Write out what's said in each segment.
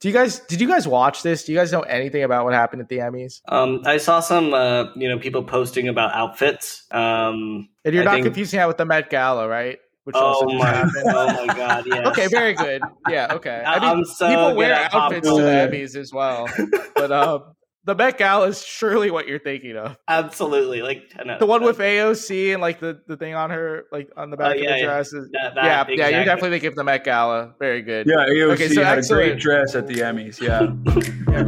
Do you guys did you guys watch this? Do you guys know anything about what happened at the Emmys? Um, I saw some, uh, you know, people posting about outfits. Um, And you're I not think- confusing that with the Met Gala, right? Which oh also my, oh my god, yes. Okay, very good. Yeah, okay. I mean, I'm so people wear outfits to the Emmys as well, but um, the Met Gala is surely what you're thinking of. Absolutely, like 10 out The one 10. with AOC and like the, the thing on her, like on the oh, back Oh, yeah, of the yeah. dress. Is, That- that- yeah, yeah, you're definitely thinking of the Met Gala. Very good. Yeah, AOC Okay, so had a great dress at the Emmys. Yeah. Yeah,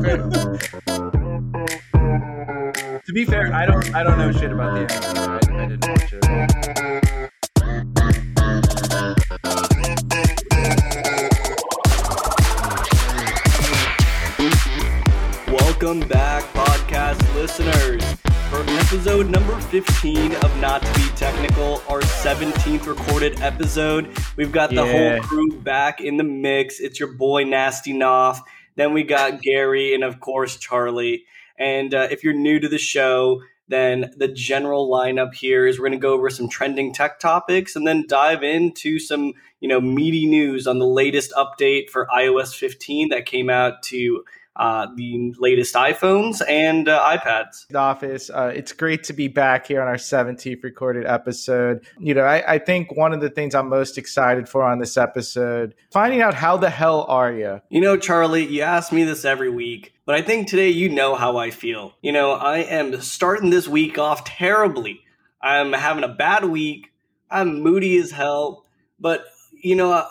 to be fair, I don't I don't know shit about the Emmys. I, I didn't watch it Welcome back, podcast listeners, for episode number 15 of Not to Be Technical, our 17th recorded episode. We've got the Yeah. whole crew back in the mix. It's your boy Nasty Noff. Then we got Gary and, of course, Charlie. And uh, if you're new to the show, then the general lineup here is we're going to go over some trending tech topics and then dive into some, you know, meaty news on the latest update for iOS 15 that came out to uh, the latest iPhones and uh, iPads. office. Uh, it's great to be back here on our 17th recorded episode. You know, I, I think one of the things I'm most excited for on this episode, finding out how the hell are you? You know, Charlie, you ask me this every week, but I think today you know how I feel. You know, I am starting this week off terribly. I'm having a bad week. I'm moody as hell. But, you know, uh,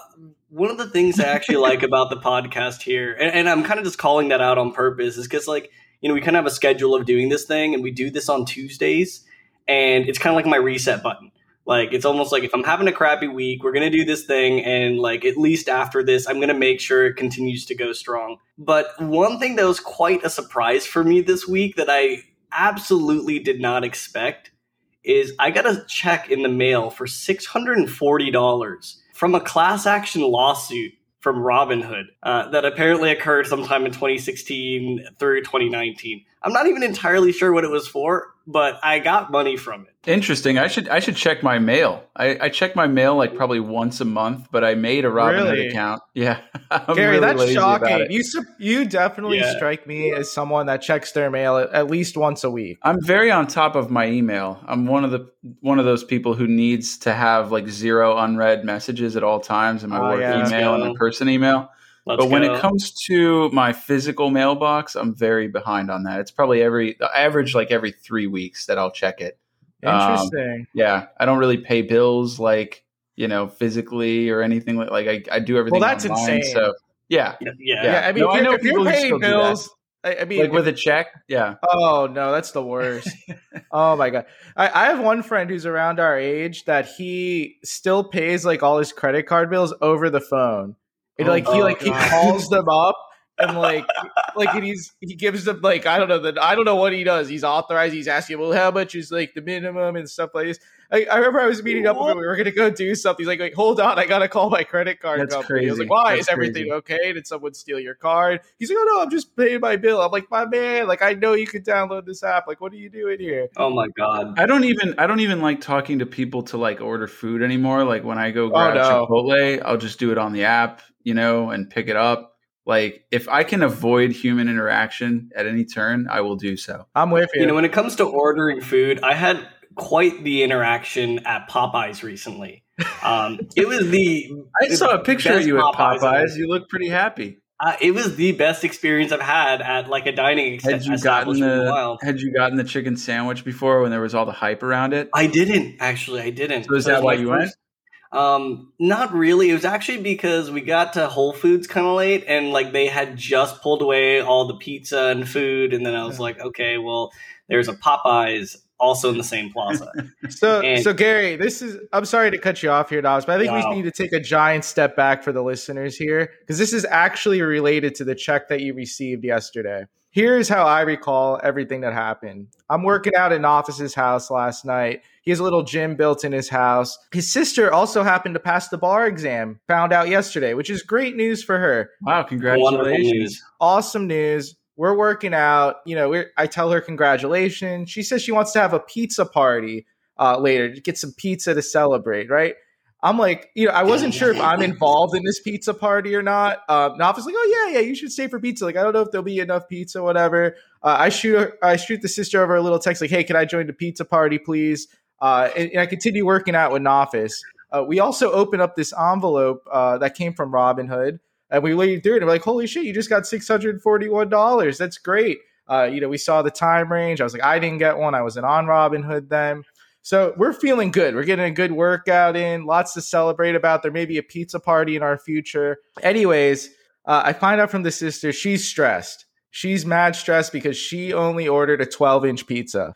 one of the things I actually like about the podcast here, and, and I'm kind of just calling that out on purpose, is because, like, you know, we kind of have a schedule of doing this thing, and we do this on Tuesdays, and it's kind of like my reset button. Like it's almost like if I'm having a crappy week, we're gonna do this thing, and like at least after this, I'm gonna make sure it continues to go strong. But one thing that was quite a surprise for me this week that I absolutely did not expect is I got a check in the mail for six hundred and forty dollars from a class action lawsuit from Robinhood uh, that apparently occurred sometime in 2016 through 2019. I'm not even entirely sure what it was for, but I got money from it. Interesting. I should I should check my mail. I, I check my mail like probably once a month, but I made a Robinhood Really? account. Yeah, I'm Gary, really that's shocking. You you definitely Yeah. strike me as someone that checks their mail at, at least once a week. I'm very on top of my email. I'm one of the one of those people who needs to have like zero unread messages at all times in my Oh, work yeah. email and Let's my person email. Let's but when go. it comes to my physical mailbox, I'm very behind on that. It's probably every the average like every three weeks that I'll check it. Um, Interesting. Yeah, I don't really pay bills like you know physically or anything like like I, I do everything. Well, that's online, insane. So yeah, yeah, yeah. yeah. I mean, No, if I you're, know if you're people who paying still do that. bills, I, I mean, like with a check. Yeah, Oh no, that's the worst. oh my god, I, I have one friend who's around our age that he still pays like all his credit card bills over the phone. And Oh, like he oh, like he calls them up and like like and he's he gives them like I don't know that I don't know what he does. He's authorized. He's asking well how much is like the minimum and stuff like this. I, I remember I was meeting up with him. We were gonna go do something. He's like, like hold on, I gotta call my credit card That's company. I was like, why That's is everything crazy. okay? Did someone steal your card? He's like, oh no, I'm just paying my bill. I'm like, my man, like I know you could download this app. Like, what are you doing here? Oh my god. I don't even I don't even like talking to people to like order food anymore. Like when I go oh, grab no. Chipotle, I'll just do it on the app, you know, and pick it up. Like if I can avoid human interaction at any turn, I will do so. I'm with you. You know, when it comes to ordering food, I had quite the interaction at Popeyes recently. Um, it was the I saw a picture of you at Popeyes Popeyes. You look pretty happy. uh, it was the best experience I've had at like a dining ex- Had you gotten establishment in a the while. Had you gotten the chicken sandwich before when there was all the hype around it? I didn't actually. I didn't. So is It was that why my you went? Um, not really. It was actually because we got to Whole Foods kind of late, and like they had just pulled away all the pizza and food, and then I was like, okay, well, there's a Popeyes also in the same plaza. so, and- so Gary, this is. I'm sorry to cut you off here, Dobbs, but I think Wow. we need to take a giant step back for the listeners here because this is actually related to the check that you received yesterday. Here's how I recall everything that happened. I'm working out in Nafis's house last night. He has a little gym built in his house. His sister also happened to pass the bar exam, found out yesterday, which is great news for her. Wow, congratulations. news. awesome news. We're working out. You know, we're, I tell her congratulations. She says she wants to have a pizza party uh, later to get some pizza to celebrate. Right? I'm like, you know, I wasn't sure if I'm involved in this pizza party or not. Um, and was like, oh yeah, yeah, you should stay for pizza. Like, I don't know if there'll be enough pizza, whatever. Uh, I shoot, I shoot the sister over a little text like, hey, can I join the pizza party, please? Uh, and, and, I continue working out with Nafis. Uh, we also open up this envelope uh, that came from Robinhood, and we read through it. And we're like, holy shit, you just got six hundred forty-one dollars. That's great. Uh, you know, we saw the time range. I was like, I didn't get one. I wasn't on Robinhood then. So we're feeling good. We're getting a good workout in, lots to celebrate about. There may be a pizza party in our future. Anyways, uh, I find out from the sister she's stressed. She's mad stressed because she only ordered a 12 inch pizza.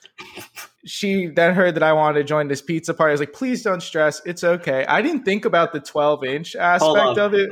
She then heard that I wanted to join this pizza party. I was like, please don't stress. It's okay. I didn't think about the 12 inch aspect of it.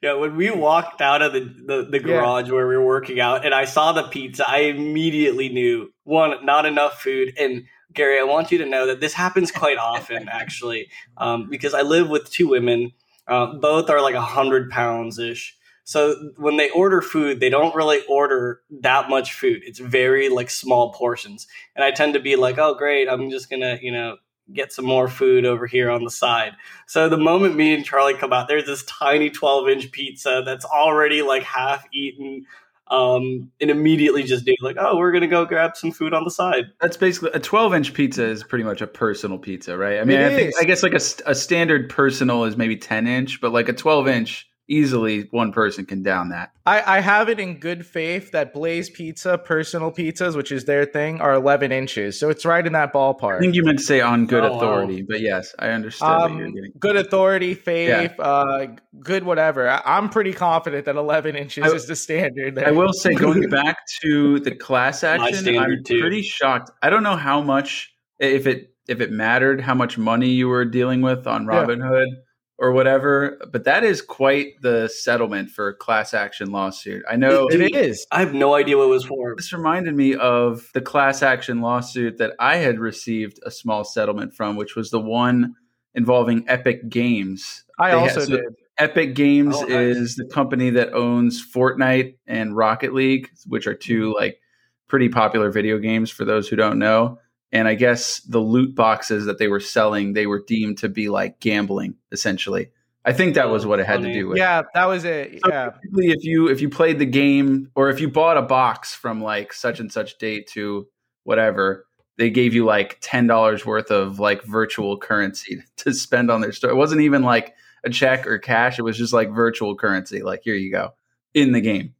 Yeah, when we walked out of the, the, the garage yeah. where we were working out and I saw the pizza, I immediately knew one, not enough food. And Gary, I want you to know that this happens quite often, actually, um, because I live with two women. Uh, both are like a hundred pounds ish. So when they order food, they don't really order that much food. It's very like small portions, and I tend to be like, "Oh, great! I'm just gonna, you know, get some more food over here on the side." So the moment me and Charlie come out, there's this tiny 12 inch pizza that's already like half eaten um, and immediately just do like, oh, we're gonna go grab some food on the side. That's basically a 12 inch pizza is pretty much a personal pizza, right? I mean, I think I guess like a, a standard personal is maybe 10 inch, but like a 12 inch easily one person can down that. I, I have it in good faith that Blaze Pizza, personal pizzas, which is their thing, are 11 inches. So it's right in that ballpark. I think you meant to say on good oh, authority, wow. but yes, I understand um, Good authority, faith, yeah. uh, good whatever. I, am pretty confident that 11 inches I, is the standard. There. I will say, going back to the class action, I'm too. pretty shocked. I don't know how much, if it if it mattered, how much money you were dealing with on Robinhood. Yeah or whatever. But that is quite the settlement for a class action lawsuit. I know it, it is. I have no idea what it was for. This reminded me of the class action lawsuit that I had received a small settlement from, which was the one involving Epic Games. I they also had, so did. Epic Games oh, nice. is the company that owns Fortnite and Rocket League, which are two mm-hmm. like pretty popular video games for those who don't know and I guess the loot boxes that they were selling, they were deemed to be like gambling, essentially. I think that was what it had to do with. Yeah, that was it. So yeah. If you if you played the game or if you bought a box from like such and such date to whatever, they gave you like ten dollars worth of like virtual currency to spend on their store. It wasn't even like a check or cash. It was just like virtual currency. Like here you go in the game.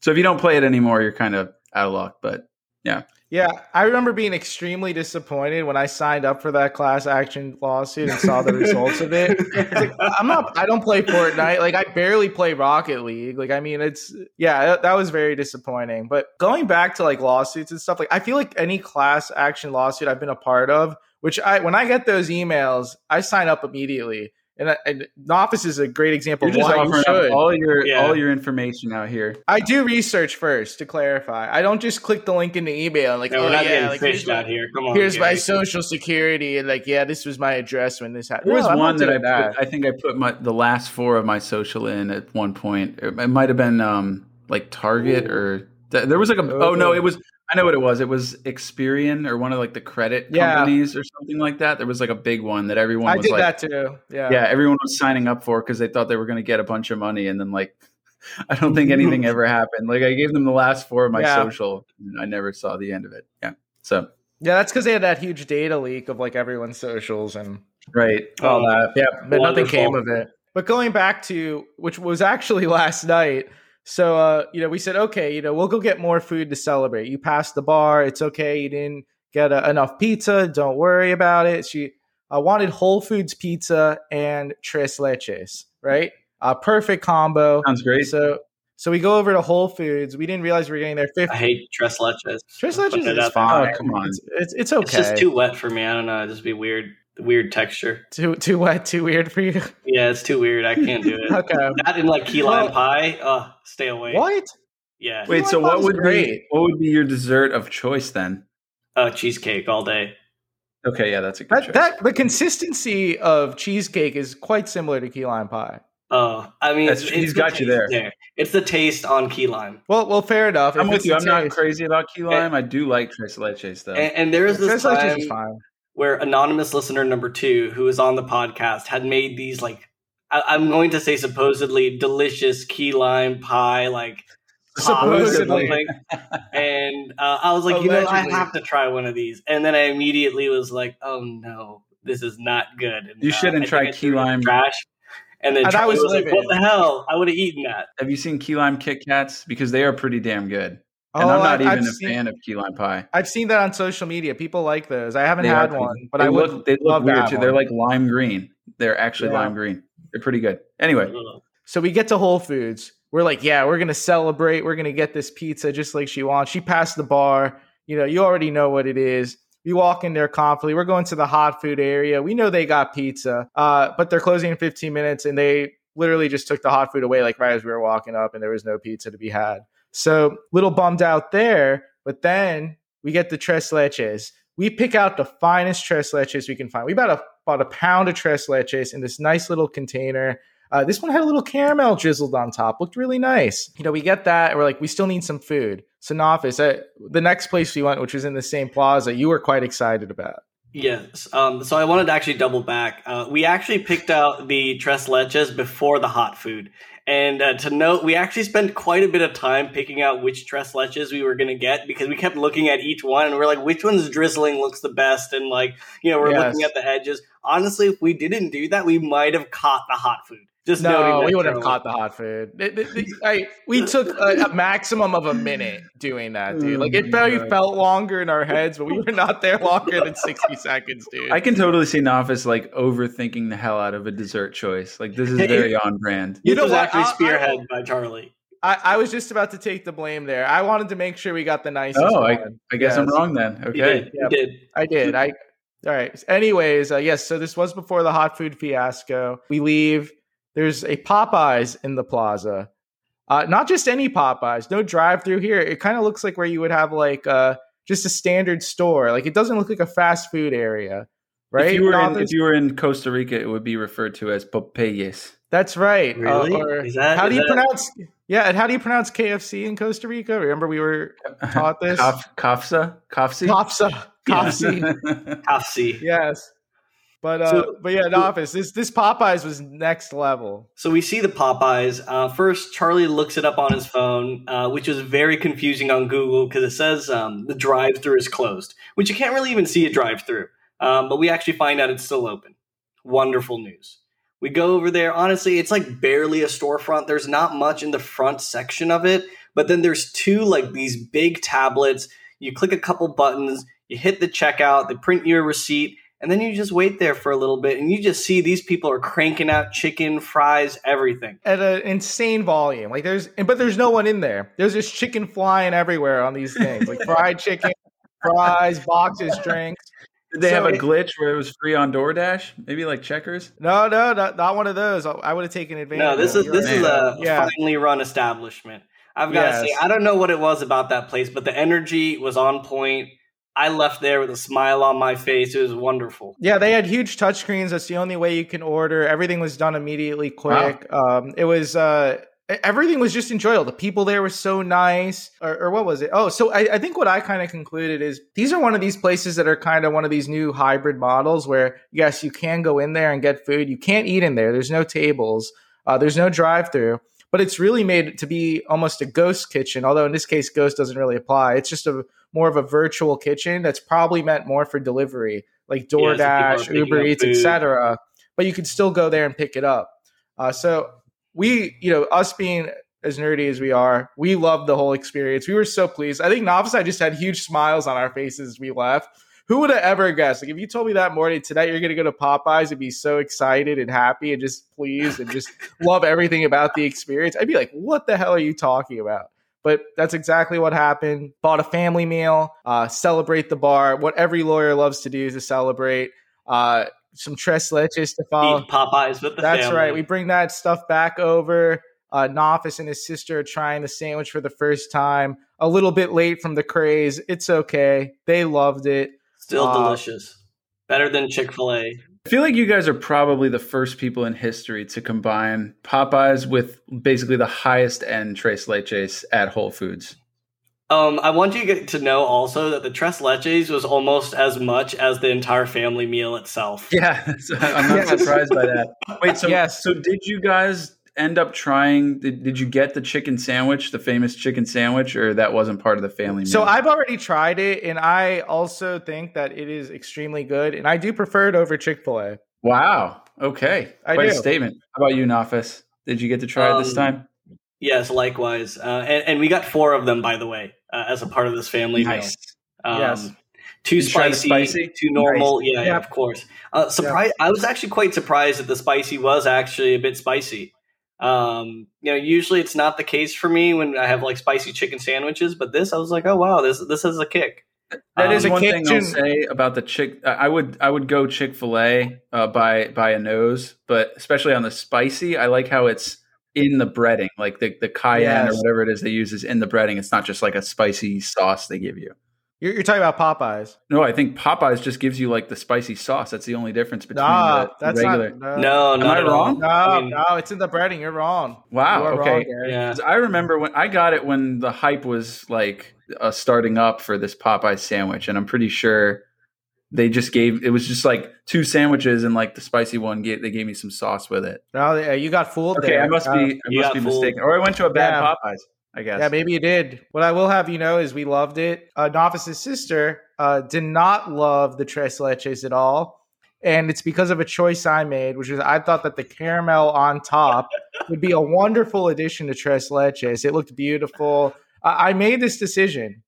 So if you don't play it anymore, you're kind of out of luck. But yeah. Yeah, I remember being extremely disappointed when I signed up for that class action lawsuit and saw the results of it. Like, I'm not. I don't play Fortnite. Like I barely play Rocket League. Like I mean, it's yeah, that, that was very disappointing. But going back to like lawsuits and stuff, like I feel like any class action lawsuit I've been a part of, which I when I get those emails, I sign up immediately and, and the office is a great example You're of why you should. all your yeah. all your information out here. I do research first to clarify. I don't just click the link in the email and like, no, oh yeah, like here's, my, here. Come on, here's my social security and like, yeah, this was my address when this happened. There was no, one that I put, I think I put my the last four of my social in at one point. It might have been um like Target Ooh. or there was like a oh no, it oh. was I know what it was. It was Experian or one of like the credit yeah. companies or something like that. There was like a big one that everyone I was did like, that too. Yeah. Yeah. Everyone was signing up for because they thought they were going to get a bunch of money. And then like, I don't think anything ever happened. Like I gave them the last four of my yeah. social and I never saw the end of it. Yeah. So, yeah, that's because they had that huge data leak of like everyone's socials and right. All oh, that. Yeah. But Wonderful. nothing came of it. But going back to, which was actually last night, so, uh, you know, we said, okay, you know, we'll go get more food to celebrate. You passed the bar. It's okay. You didn't get a, uh, enough pizza. Don't worry about it. She uh, wanted Whole Foods pizza and tres leches, right? Uh, perfect combo. Sounds great. So, so we go over to Whole Foods. We didn't realize we were getting there. 50. I hate tres leches. Tres leches is fine. Oh, come on. It's, it's, it's okay. It's just too wet for me. I don't know. It'd just be weird weird texture. Too too wet, too weird for you. Yeah, it's too weird. I can't do it. okay. Not in like key lime pie. Oh, stay away. What? Yeah. Wait, so what would great. be what would be your dessert of choice then? Uh, cheesecake all day. Okay, yeah, that's a good that, that, the consistency of cheesecake is quite similar to key lime pie. Oh, I mean, it's, he's got you there. there. It's the taste on key lime. Well, well, fair enough. I'm with you. I'm taste. not crazy about key lime. And, I do like tres leches though. And, and there is this tres time, is fine where anonymous listener number two, who was on the podcast, had made these like I- am going to say supposedly delicious key lime pie, like supposedly. and uh, I was like, Allegedly. you know, I have to try one of these. And then I immediately was like, oh no, this is not good. And, you shouldn't uh, try key lime trash. And then and I was, was like, what the hell? I would have eaten that. Have you seen key lime Kit Kats? Because they are pretty damn good. And oh, I'm not I've, even I've a seen, fan of key lime pie. I've seen that on social media. People like those. I haven't they had one, but I would. Look, they look weird too. One. They're like lime green. They're actually yeah. lime green. They're pretty good. Anyway, so we get to Whole Foods. We're like, yeah, we're gonna celebrate. We're gonna get this pizza just like she wants. She passed the bar. You know, you already know what it is. We walk in there confidently. We're going to the hot food area. We know they got pizza, uh, but they're closing in 15 minutes, and they literally just took the hot food away like right as we were walking up, and there was no pizza to be had. So little bummed out there. But then we get the tres leches. We pick out the finest tres leches we can find. We bought a bought a pound of tres leches in this nice little container. Uh, this one had a little caramel drizzled on top. Looked really nice. You know, we get that, and we're like, we still need some food. So, Nafis, uh, the next place we went, which was in the same plaza, you were quite excited about. Yes. Um, so I wanted to actually double back. Uh, we actually picked out the tres leches before the hot food. And uh, to note, we actually spent quite a bit of time picking out which tres leches we were going to get because we kept looking at each one and we are like, which one's drizzling looks the best? And like, you know, we're yes. looking at the edges. Honestly, if we didn't do that, we might have caught the hot food. Just no, we would not have caught the hot food. It, it, it, I, we took a, a, maximum of a minute doing that, dude. Like it probably oh felt longer in our heads, but we were not there longer than sixty seconds, dude. I can totally see Nafis like overthinking the hell out of a dessert choice. Like this is very on brand. You know, was actually spearhead by Charlie. I, I, was just about to take the blame there. I wanted to make sure we got the nicest. Oh, I, I, guess yes. I'm wrong then. Okay, you did. You did. I did. I all right. Anyways, uh, yes. So this was before the hot food fiasco. We leave. There's a Popeyes in the plaza. Uh, not just any Popeyes, no drive through here. It kind of looks like where you would have like uh, just a standard store. Like it doesn't look like a fast food area, right? If you were, in, if you were in Costa Rica, it would be referred to as Popeyes. That's right. Uh, really? Uh, that, how do you that... pronounce? Yeah, and how do you pronounce KFC in Costa Rica? Remember we were taught this. Kafsa, Kafsi, Kafsa, Kafsi, Kafsi. Yes. But uh, so, but yeah, in office, this this Popeyes was next level. So we see the Popeyes. Uh, first, Charlie looks it up on his phone, uh, which is very confusing on Google because it says um, the drive-through is closed, which you can't really even see a drive-through. Um, but we actually find out it's still open. Wonderful news. We go over there. Honestly, it's like barely a storefront. There's not much in the front section of it, but then there's two like these big tablets. You click a couple buttons, you hit the checkout, they print your receipt and then you just wait there for a little bit and you just see these people are cranking out chicken fries everything at an insane volume like there's but there's no one in there there's just chicken flying everywhere on these things like fried chicken fries boxes drinks did they so have a glitch where it was free on DoorDash? Maybe like checkers? No, no, not, not one of those. I would have taken advantage. No, this is this is a yeah. finely run establishment. I've got to yes. say, I don't know what it was about that place, but the energy was on point. I left there with a smile on my face. It was wonderful. Yeah, they had huge touchscreens. That's the only way you can order. Everything was done immediately, quick. Wow. Um, it was uh, everything was just enjoyable. The people there were so nice. Or, or what was it? Oh, so I, I think what I kind of concluded is these are one of these places that are kind of one of these new hybrid models where yes, you can go in there and get food. You can't eat in there. There's no tables. Uh, there's no drive-through but it's really made to be almost a ghost kitchen. Although in this case, ghost doesn't really apply. It's just a more of a virtual kitchen that's probably meant more for delivery, like DoorDash, yeah, so Uber Eats, etc. But you could still go there and pick it up. Uh, so we, you know, us being as nerdy as we are, we loved the whole experience. We were so pleased. I think Nafis I just had huge smiles on our faces as we left. Who would have ever guessed? Like if you told me that morning tonight you're gonna go to Popeyes and be so excited and happy and just pleased and just love everything about the experience, I'd be like, what the hell are you talking about? But that's exactly what happened. Bought a family meal, uh, celebrate the bar. What every lawyer loves to do is to celebrate. Uh, some tres leches to follow. Eat Popeyes with the family. That's family. right. We bring that stuff back over. Uh, Nafis and his sister are trying the sandwich for the first time. A little bit late from the craze. It's okay. They loved it. Still uh, delicious. Better than Chick fil A. I feel like you guys are probably the first people in history to combine Popeyes with basically the highest end Tres Leches at Whole Foods. Um, I want you to know also that the tres leches was almost as much as the entire family meal itself. Yeah, I'm not surprised by that. Wait, so yes. so did you guys end up trying? Did, did you get the chicken sandwich, the famous chicken sandwich, or that wasn't part of the family meal? So I've already tried it, and I also think that it is extremely good, and I do prefer it over Chick Fil A. Wow. Okay. I Quite do. a statement. How about you, Nafis? Did you get to try Um, it this time? Yes, likewise. Uh, and, and we got four of them, by the way, uh, as a part of this family Nice. meal. Um, Yes. Two You tried the spicy, spicy? two normal. Yeah, yeah, Yeah. of course. Uh, surprise! I was actually quite surprised that the spicy was actually a bit spicy. Um, you know, usually it's not the case for me when I have like spicy chicken sandwiches, but this I was like, oh wow, this this has a kick. That Um, is one thing I'll say about the chick. I would I would go Chick Fil A uh, by by a nose, but especially on the spicy, I like how it's in the breading, like the the cayenne or whatever it is they use is in the breading. It's not just like a spicy sauce they give you. You're, you're talking about Popeyes. No, I think Popeyes just gives you like the spicy sauce. That's the only difference between Nah, the that's regular. not. No, Am not I wrong? No, I mean, no, it's in the breading. You're wrong. Wow. You okay. wrong, Gary. yeah. 'Cause I remember when I got it when the hype was like uh, starting up for this Popeye sandwich, and I'm pretty sure they just gave it was just like two sandwiches and like the spicy one gave, they gave me some sauce with it. No, they- you got fooled. Okay, there. I must Uh, be I must be fooled. mistaken, or I went to a bad Yeah. Popeyes. I guess. Yeah, maybe you did. What I will have you know is we loved it. Uh, Nafis's sister uh, did not love the tres leches at all. And it's because of a choice I made, which is I thought that the caramel on top would be a wonderful addition to tres leches. It looked beautiful. I, I made this decision.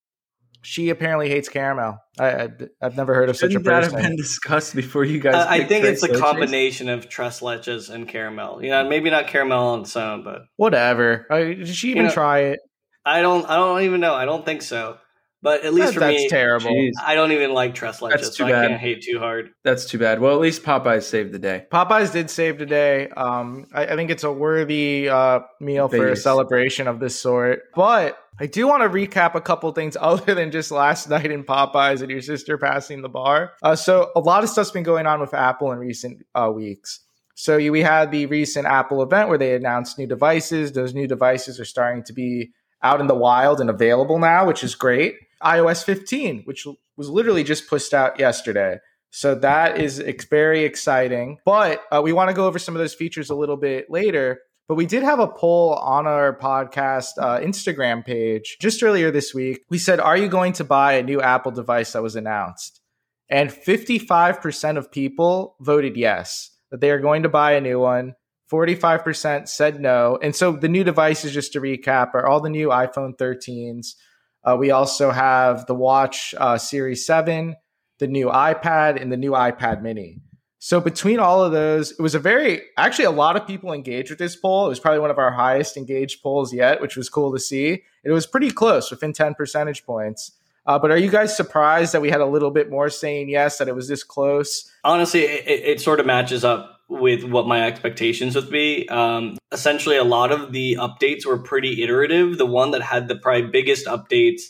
She apparently hates caramel. I, I, I've never heard of Shouldn't such a person. that have person. been discussed before you guys? Uh, I think it's a Leches? combination of tres leches and caramel. You know, maybe not caramel on its own, but Whatever. Uh, did she even know, try it? I don't. I don't even know. I don't think so. But at least That- for that's me, terrible. Jeez. I don't even like tres leches, That's too so I bad. can't hate too hard. That's too bad. Well, at least Popeyes saved the day. Popeyes did save today. Um, I, I think it's a worthy uh, meal for a celebration of this sort. But I do want to recap a couple things other than just last night in Popeyes and your sister passing the bar. Uh, so a lot of stuff's been going on with Apple in recent uh, weeks. So we had the recent Apple event where they announced new devices. Those new devices are starting to be out in the wild and available now, which is great. iOS 15, which was literally just pushed out yesterday. So that is very exciting. But uh, we want to go over some of those features a little bit later. But we did have a poll on our podcast uh, Instagram page just earlier this week. We said, Are you going to buy a new Apple device that was announced? And 55% of people voted yes, that they are going to buy a new one. 45% said no. And so the new devices, just to recap, are all the new iPhone 13s. Uh, we also have the Watch uh, Series 7, the new iPad, and the new iPad mini. So between all of those, it was a very actually a lot of people engaged with this poll. It was probably one of our highest engaged polls yet, which was cool to see. It was pretty close, within 10 percentage points. Uh, but are you guys surprised that we had a little bit more saying yes, that it was this close? Honestly, it, it, sort of matches up with what my expectations would be. Um, essentially, a lot of the updates were pretty iterative. The one that had the probably biggest updates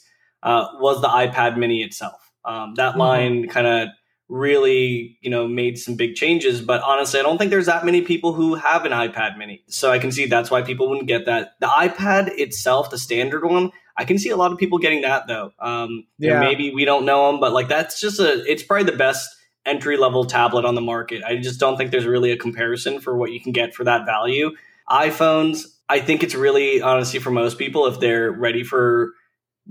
uh, was the iPad Mini itself. Um, that Mhm. line kind of really, you know, made some big changes. But honestly, I don't think there's that many people who have an iPad Mini. So I can see that's why people wouldn't get that. The iPad itself, the standard one, I can see a lot of people getting that though. Um, Yeah. maybe we don't know them, but like that's just a. It's probably the best entry level tablet on the market. I just don't think there's really a comparison for what you can get for that value. iPhones, I think it's really honestly for most people if they're ready for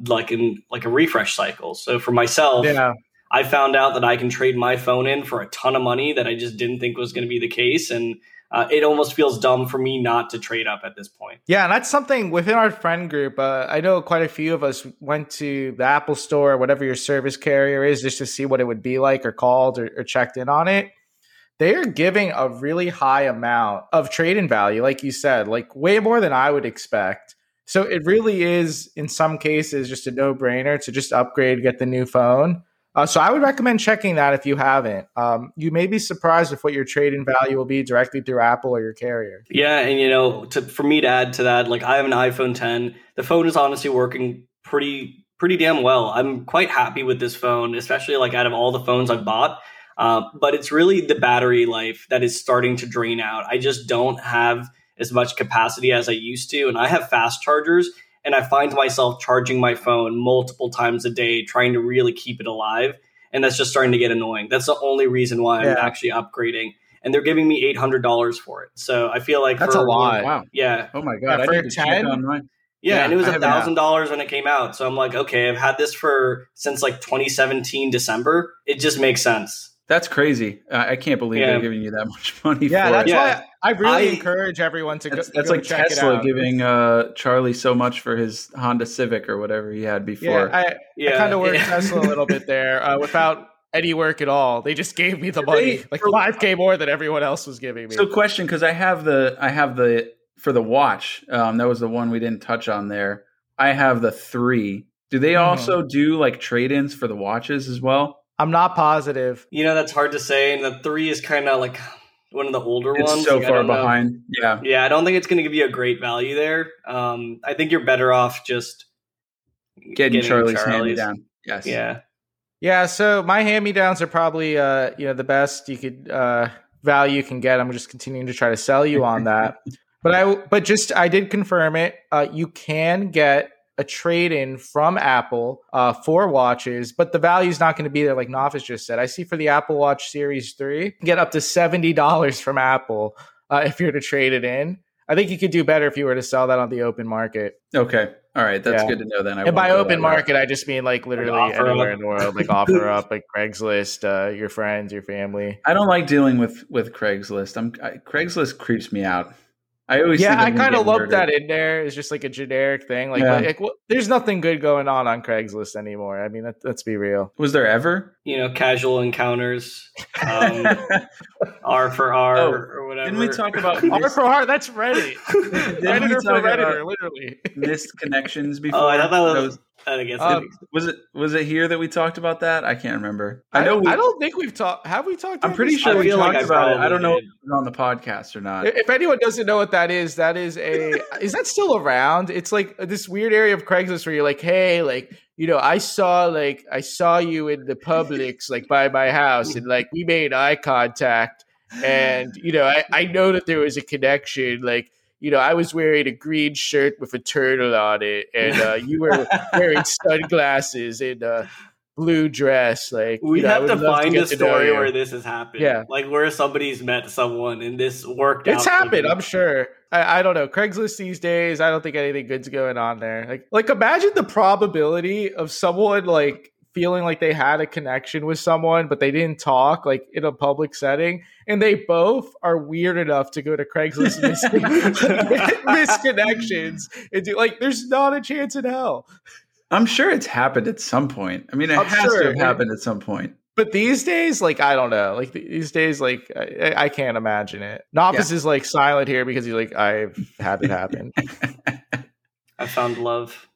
like in like a refresh cycle. So for myself, Yeah. I found out that I can trade my phone in for a ton of money that I just didn't think was going to be the case, and uh, it almost feels dumb for me not to trade up at this point. Yeah, and that's something within our friend group. Uh, I know quite a few of us went to the Apple store, or whatever your service carrier is, just to see what it would be like, or called, or, or checked in on it. They are giving a really high amount of trade in value, like you said, like way more than I would expect. So it really is, in some cases, just a no brainer to just upgrade, get the new phone. Uh, so I would recommend checking that if you haven't. Um, you may be surprised with what your trade in value will be directly through Apple or your carrier. Yeah, and you know, to, for me to add to that, like I have an iPhone 10. The phone is honestly working pretty pretty damn well. I'm quite happy with this phone, especially like out of all the phones I've bought. Uh, but it's really the battery life that is starting to drain out. I just don't have as much capacity as I used to, and I have fast chargers. And I find myself charging my phone multiple times a day, trying to really keep it alive. And that's just starting to get annoying. That's the only reason why I'm Yeah. actually upgrading. And they're giving me eight hundred dollars for it. So I feel like That's for, a lot. Wow. Yeah, Oh my Yeah, god! for I need 10? yeah, Yeah, and it was I a thousand dollars when it came out. So I'm like, okay, I've had this for since like 2017 December. It just makes sense. That's crazy. Uh, I can't believe Yeah. they're giving you that much money Yeah, for that's it. Yeah. why I really I- encourage everyone to That's, go. that's go like check it Tesla out. giving uh, Charlie so much for his Honda Civic or whatever he had before. Yeah, I, Yeah, I kind of worked yeah. Tesla a little bit there uh, without any work at all. They just gave me the money, They- like five k more than everyone else was giving me. So, question because I have the I have the for the watch. Um, that was the one we didn't touch on there. I have the three. Do they Mhm. also do like trade ins for the watches as well? I'm not positive. You know, that's hard to say. And the three is kind of like one of the older It's ones. so Like, far don't know. behind. Yeah. Yeah, I don't think it's going to give you a great value there. Um, I think you're better off just Getting, Charlie's, hand down. Yes. Yeah, Yeah, so my hand me downs are probably uh, you know the best you could uh, value you can get. I'm just continuing to try to sell you on that. but I but just I did confirm it. Uh, you can get a trade in from Apple uh, for watches, but the value is not going to be there, like Nafis just said. I see for the Apple Watch Series Three, get up to seventy dollars from Apple uh, if you're to trade it in. I think you could do better if you were to sell that on the open market. Okay. All right. That's Yeah. good to know then. I and by open that route. market, I just mean like literally offer anywhere up. in the world, like offer up, like Craigslist, uh, your friends, your family. I don't like dealing with with Craigslist. I'm I, Craigslist creeps me out. I always Yeah, I kind of get lump that in there. It's just like a generic thing. Like, Yeah. like, well, there's nothing good going on on Craigslist anymore. I mean, let, let's be real. Was there ever? you know, casual encounters, um, R for R Oh, or whatever. Didn't we talk about R missed, for R, that's Reddit. didn't Redditor for talk Redditor, literally. missed connections before? Oh, I thought that was. I guess Um, was it was it here that we talked about that? I can't remember. I, I know. don't, we, I don't think we've talked. Have we talked? I'm pretty this? sure I we feel like talked about it. I don't know if did. it was on the podcast or not. If anyone doesn't know what that is, that is a is that still around? It's like this weird area of Craigslist where you're like, hey, like you know, I saw like I saw you in the Publix like by my house, and like we made eye contact, and you know, I I know that there was a connection, like. You know, I was wearing a green shirt with a turtle on it, and uh, you were wearing sunglasses and a blue dress. Like We you know, have to find get a story where this has happened. Yeah. Like where somebody's met someone and this worked. It's happened. I'm sure. I, I don't know. Craigslist these days, I don't think anything good's going on there. Like, like imagine the probability of someone like feeling like they had a connection with someone, but they didn't talk, like in a public setting, and they both are weird enough to go to Craigslist and mis- misconnections and do like. There's not a chance in hell. I'm sure it's happened at some point. I mean, it I'm has sure. to have happened at some point. But these days, like I don't know, like these days, like I, I can't imagine it. Nafis is like silent here because he's like, I've had it happen. I found love.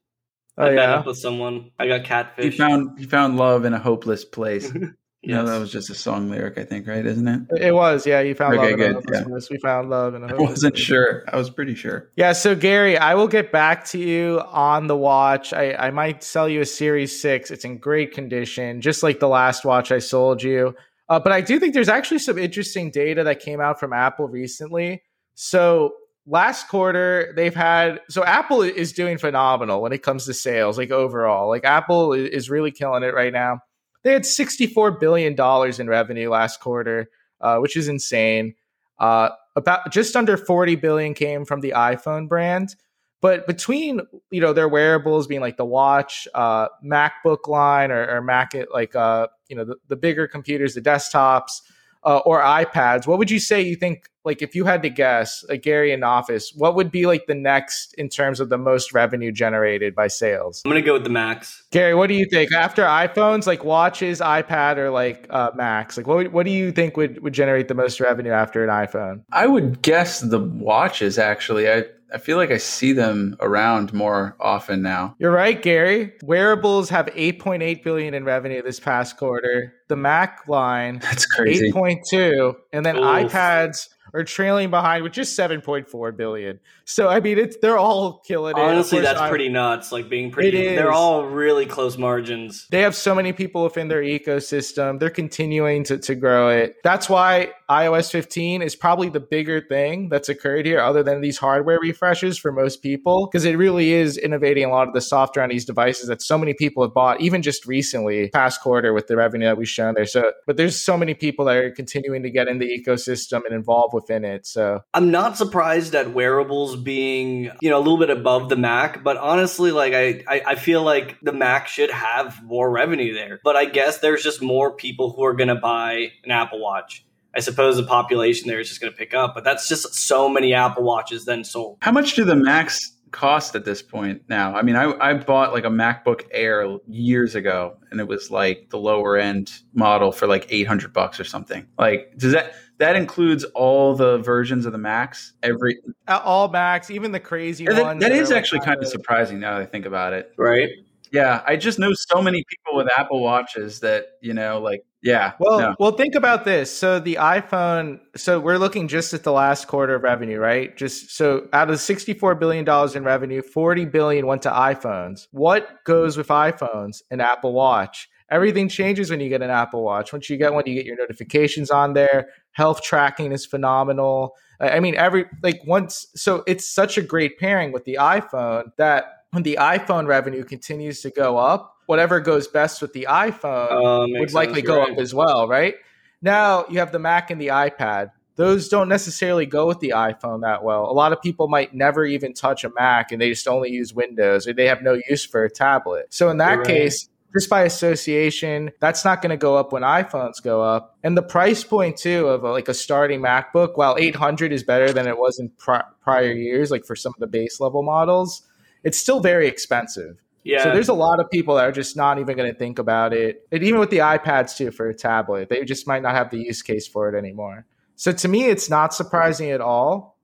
Oh I met yeah, up with someone. I got He catfish. found he found love in a hopeless place. You know, that was just a song lyric, I think, right? Isn't it? It was, yeah. You found Okay, love in a hopeless yeah. place. We found love in a I hopeless I wasn't place. sure. I was pretty sure. Yeah, so Gary, I will get back to you on the watch. I, I might sell you a Series 6. It's in great condition, just like the last watch I sold you. Uh, but I do think there's actually some interesting data that came out from Apple recently. So last quarter, they've had so Apple is doing phenomenal when it comes to sales, like overall. Like Apple is really killing it right now. They had $64 billion in revenue last quarter, uh, which is insane. Uh, about just under 40 billion came from the iPhone brand. But between you know their wearables being like the watch, uh, MacBook line, or, or Mac like uh, you know the, the bigger computers, the desktops, uh, or iPads, what would you say you think? Like if you had to guess, like Gary in Nafis, what would be like the next in terms of the most revenue generated by sales? I'm gonna go with the Max. Gary, what do you think after iPhones, like watches, iPad, or like uh, Macs? Like what what do you think would would generate the most revenue after an iPhone? I would guess the watches actually. I I feel like I see them around more often now. You're right, Gary. Wearables have 8.8 billion in revenue this past quarter. The Mac line That's crazy. 8.2, and then Oof. iPads are trailing behind with just 7.4 billion. So I mean, it's they're all killing it. Honestly, that's I- pretty nuts. Like being pretty, It they're all really close margins. They have so many people within their ecosystem. They're continuing to, to grow it. That's why iOS 15 is probably the bigger thing that's occurred here, other than these hardware refreshes for most people, because it really is innovating a lot of the software on these devices that so many people have bought, even just recently, past quarter with the revenue that we've shown there. So, but there's so many people that are continuing to get in the ecosystem and involved within it. So, I'm not surprised at wearables being, you know, a little bit above the Mac, but honestly, like I, I, I feel like the Mac should have more revenue there. But I guess there's just more people who are going to buy an Apple Watch. I suppose the population there is just going to pick up, but that's just so many Apple Watches then sold. How much do the Macs cost at this point now? I mean, I, I bought like a MacBook Air years ago, and it was like the lower end model for like eight hundred bucks or something. Like, does that that includes all the versions of the Macs? Every uh, all Macs, even the crazy that, ones. that that is are like actually kind of surprising now that I think about it. Right? Yeah, I just know so many people with Apple Watches that you know, like, yeah, Well, no. well, think about this. So the iPhone. So we're looking just at the last quarter of revenue, right? Just so out of sixty-four billion dollars in revenue, forty billion went to iPhones. What goes with iPhones? An Apple Watch. Everything changes when you get an Apple Watch. Once you get one, you get your notifications on there. Health tracking is phenomenal. I mean, every like once. So it's such a great pairing with the iPhone that when the iPhone revenue continues to go up, whatever goes best with the iPhone Uh, would likely sense, go right. up as well, right? Now you have the Mac and the iPad. Those don't necessarily go with the iPhone that well. A lot of people might never even touch a Mac and they just only use Windows or they have no use for a tablet. So in that right. case, just by association, that's not going to go up when iPhones go up. And the price point too of a, like a starting MacBook, while 800 is better than it was in pri- prior years, like for some of the base level models, it's still very expensive. Yeah. So there's a lot of people that are just not even going to think about it. And even with the iPads too for a tablet, they just might not have the use case for it anymore. So to me, it's not surprising at all.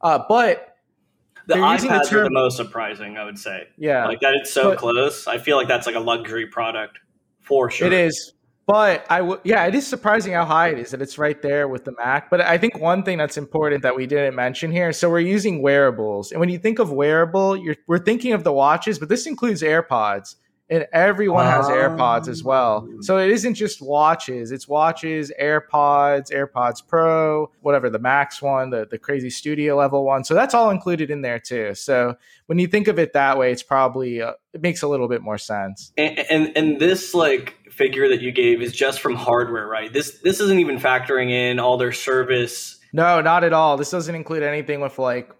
Uh, but the they're the iPads are the most surprising, I would say. yeah, Like that it's so But- close. I feel like that's like a luxury product for sure. it is. But I would, yeah, it is surprising how high it is that it's right there with the Mac. But I think one thing that's important that we didn't mention here. So we're using wearables, and when you think of wearable, you're we're thinking of the watches, but this includes AirPods, and everyone has AirPods as well. So it isn't just watches; it's watches, AirPods, AirPods Pro, whatever the Max one, the the crazy studio level one. So that's all included in there too. So when you think of it that way, it's probably uh, it makes a little bit more sense. And, and and this like figure that you gave is just from hardware, right? This this isn't even factoring in all their service. No, not at all. This doesn't include anything with like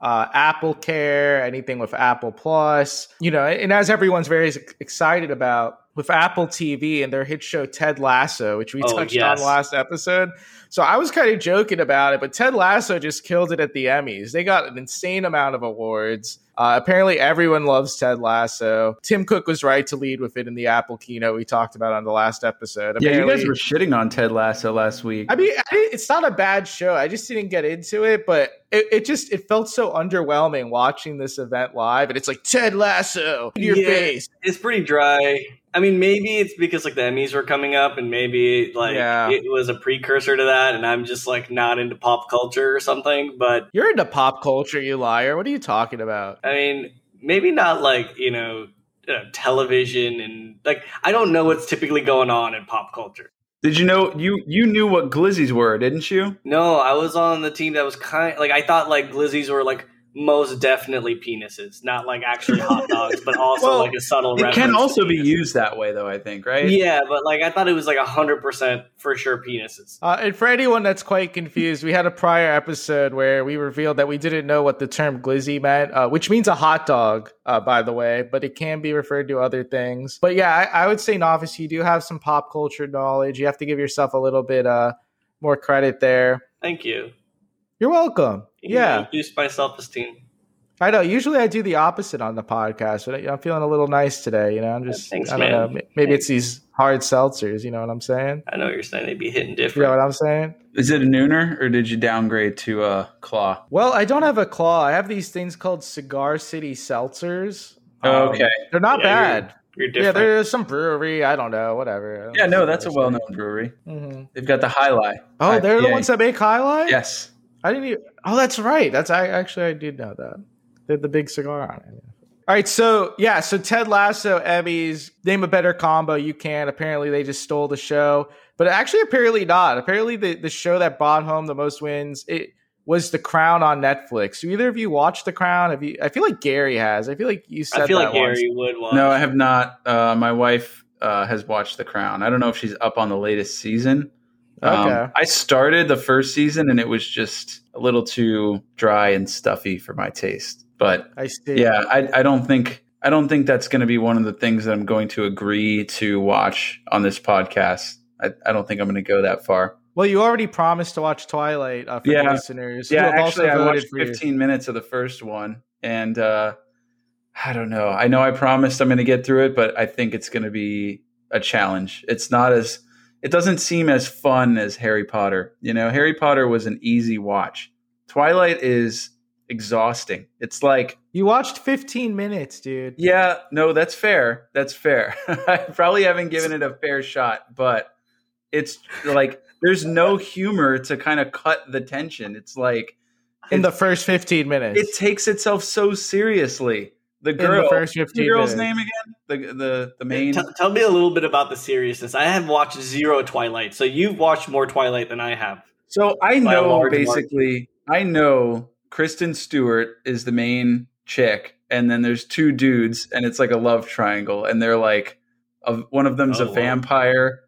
uh, Apple Care, anything with Apple Plus. You know, and as everyone's very ex- excited about with Apple TV and their hit show Ted Lasso, which we Oh, touched yes. on last episode. So I was kind of joking about it, but Ted Lasso just killed it at the Emmys. They got an insane amount of awards. Uh, apparently, everyone loves Ted Lasso. Tim Cook was right to lead with it in the Apple keynote we talked about on the last episode. yeah, you guys were shitting on Ted Lasso last week. I mean, I, it's not a bad show. I just didn't get into it, but it, it just it felt so underwhelming watching this event live, and it's like Ted Lasso in your Yeah. face. It's pretty dry. I mean, maybe it's because like the Emmys were coming up, and maybe like Yeah. it was a precursor to that, and I'm just like not into pop culture or something. But You're into pop culture, you liar. What are you talking about? I mean, maybe not like you know uh, television and like I don't know what's typically going on in pop culture. Did you know you you knew what glizzies were, didn't you? No, I was on the team that was kind like I thought like glizzies were like most definitely penises, not like actually hot dogs, but also Well, like a subtle. It can also be used that way, though. I think, right? Yeah, but like I thought it was like hundred percent for sure penises. Uh, and for anyone that's quite confused, we had a prior episode where we revealed that we didn't know what the term glizzy meant, uh, which means a hot dog, uh, by the way, but it can be referred to other things. But yeah, I, I would say, Nafis, you do have some pop culture knowledge. You have to give yourself a little bit uh, more credit there. Thank you. You're welcome. You Yeah. Reduced my self esteem. I know. Usually, I do the opposite on the podcast, but I'm feeling a little nice today. You know, I'm just. Thanks, I don't man. know. Maybe it's these hard seltzers. You know what I'm saying? I know what you're saying they'd be hitting different. You different. know what I'm saying? Is it a nooner or did you downgrade to a claw? Well, I don't have a claw. I have these things called Cigar City seltzers. Um, okay. they're not Yeah, bad. You're Yeah, there's some brewery. I don't know. Whatever. Yeah, no, that's a well-known brewery. hmm They've got the Highlight. Oh, they're the ones that make highlight. Yes. I didn't. Even, oh, that's right. That's I actually I did know that. They had the big cigar on it. All right, so yeah, so Ted Lasso, Emmys, name a better combo you can. Apparently, they just stole the show, but actually, apparently not. Apparently, the the show that brought home the most wins it was The Crown on Netflix. Do either of you watch The Crown? Have you? I feel like Gary has. I feel like you said I feel that like once. Gary would watch. No, I have not. Uh, my wife uh, has watched The Crown. I don't know if she's up on the latest season. Um, I started the first season and it was just a little too dry and stuffy for my taste. But I see. yeah, I, I don't think I don't think that's going to be one of the things that I'm going to agree to watch on this podcast. I, I don't think I'm going to go that far. Well, you already promised to watch Twilight uh, for Yeah. the listeners. Yeah, actually, I watched for you. 15 minutes of the first one, and uh, I don't know. I know I promised I'm going to get through it, but I think it's going to be a challenge. It's not as it doesn't seem as fun as Harry Potter. You know, Harry Potter was an easy watch. Twilight is exhausting. It's like, You watched 15 minutes, dude. yeah, no, that's fair. That's fair. I probably haven't given it a fair shot, but it's like there's no humor to kind of cut the tension. It's like In the first 15 minutes. it takes itself so seriously. The girl, the first what's 15 the girl's name again? The the the main. T- tell me a little bit about the seriousness. I have watched zero Twilight, so you've watched more Twilight than I have. So I know large basically, I know Kristen Stewart is the main chick, and then there's two dudes, and it's like a love triangle, and they're like, a, one of them's Oh, a wow. vampire,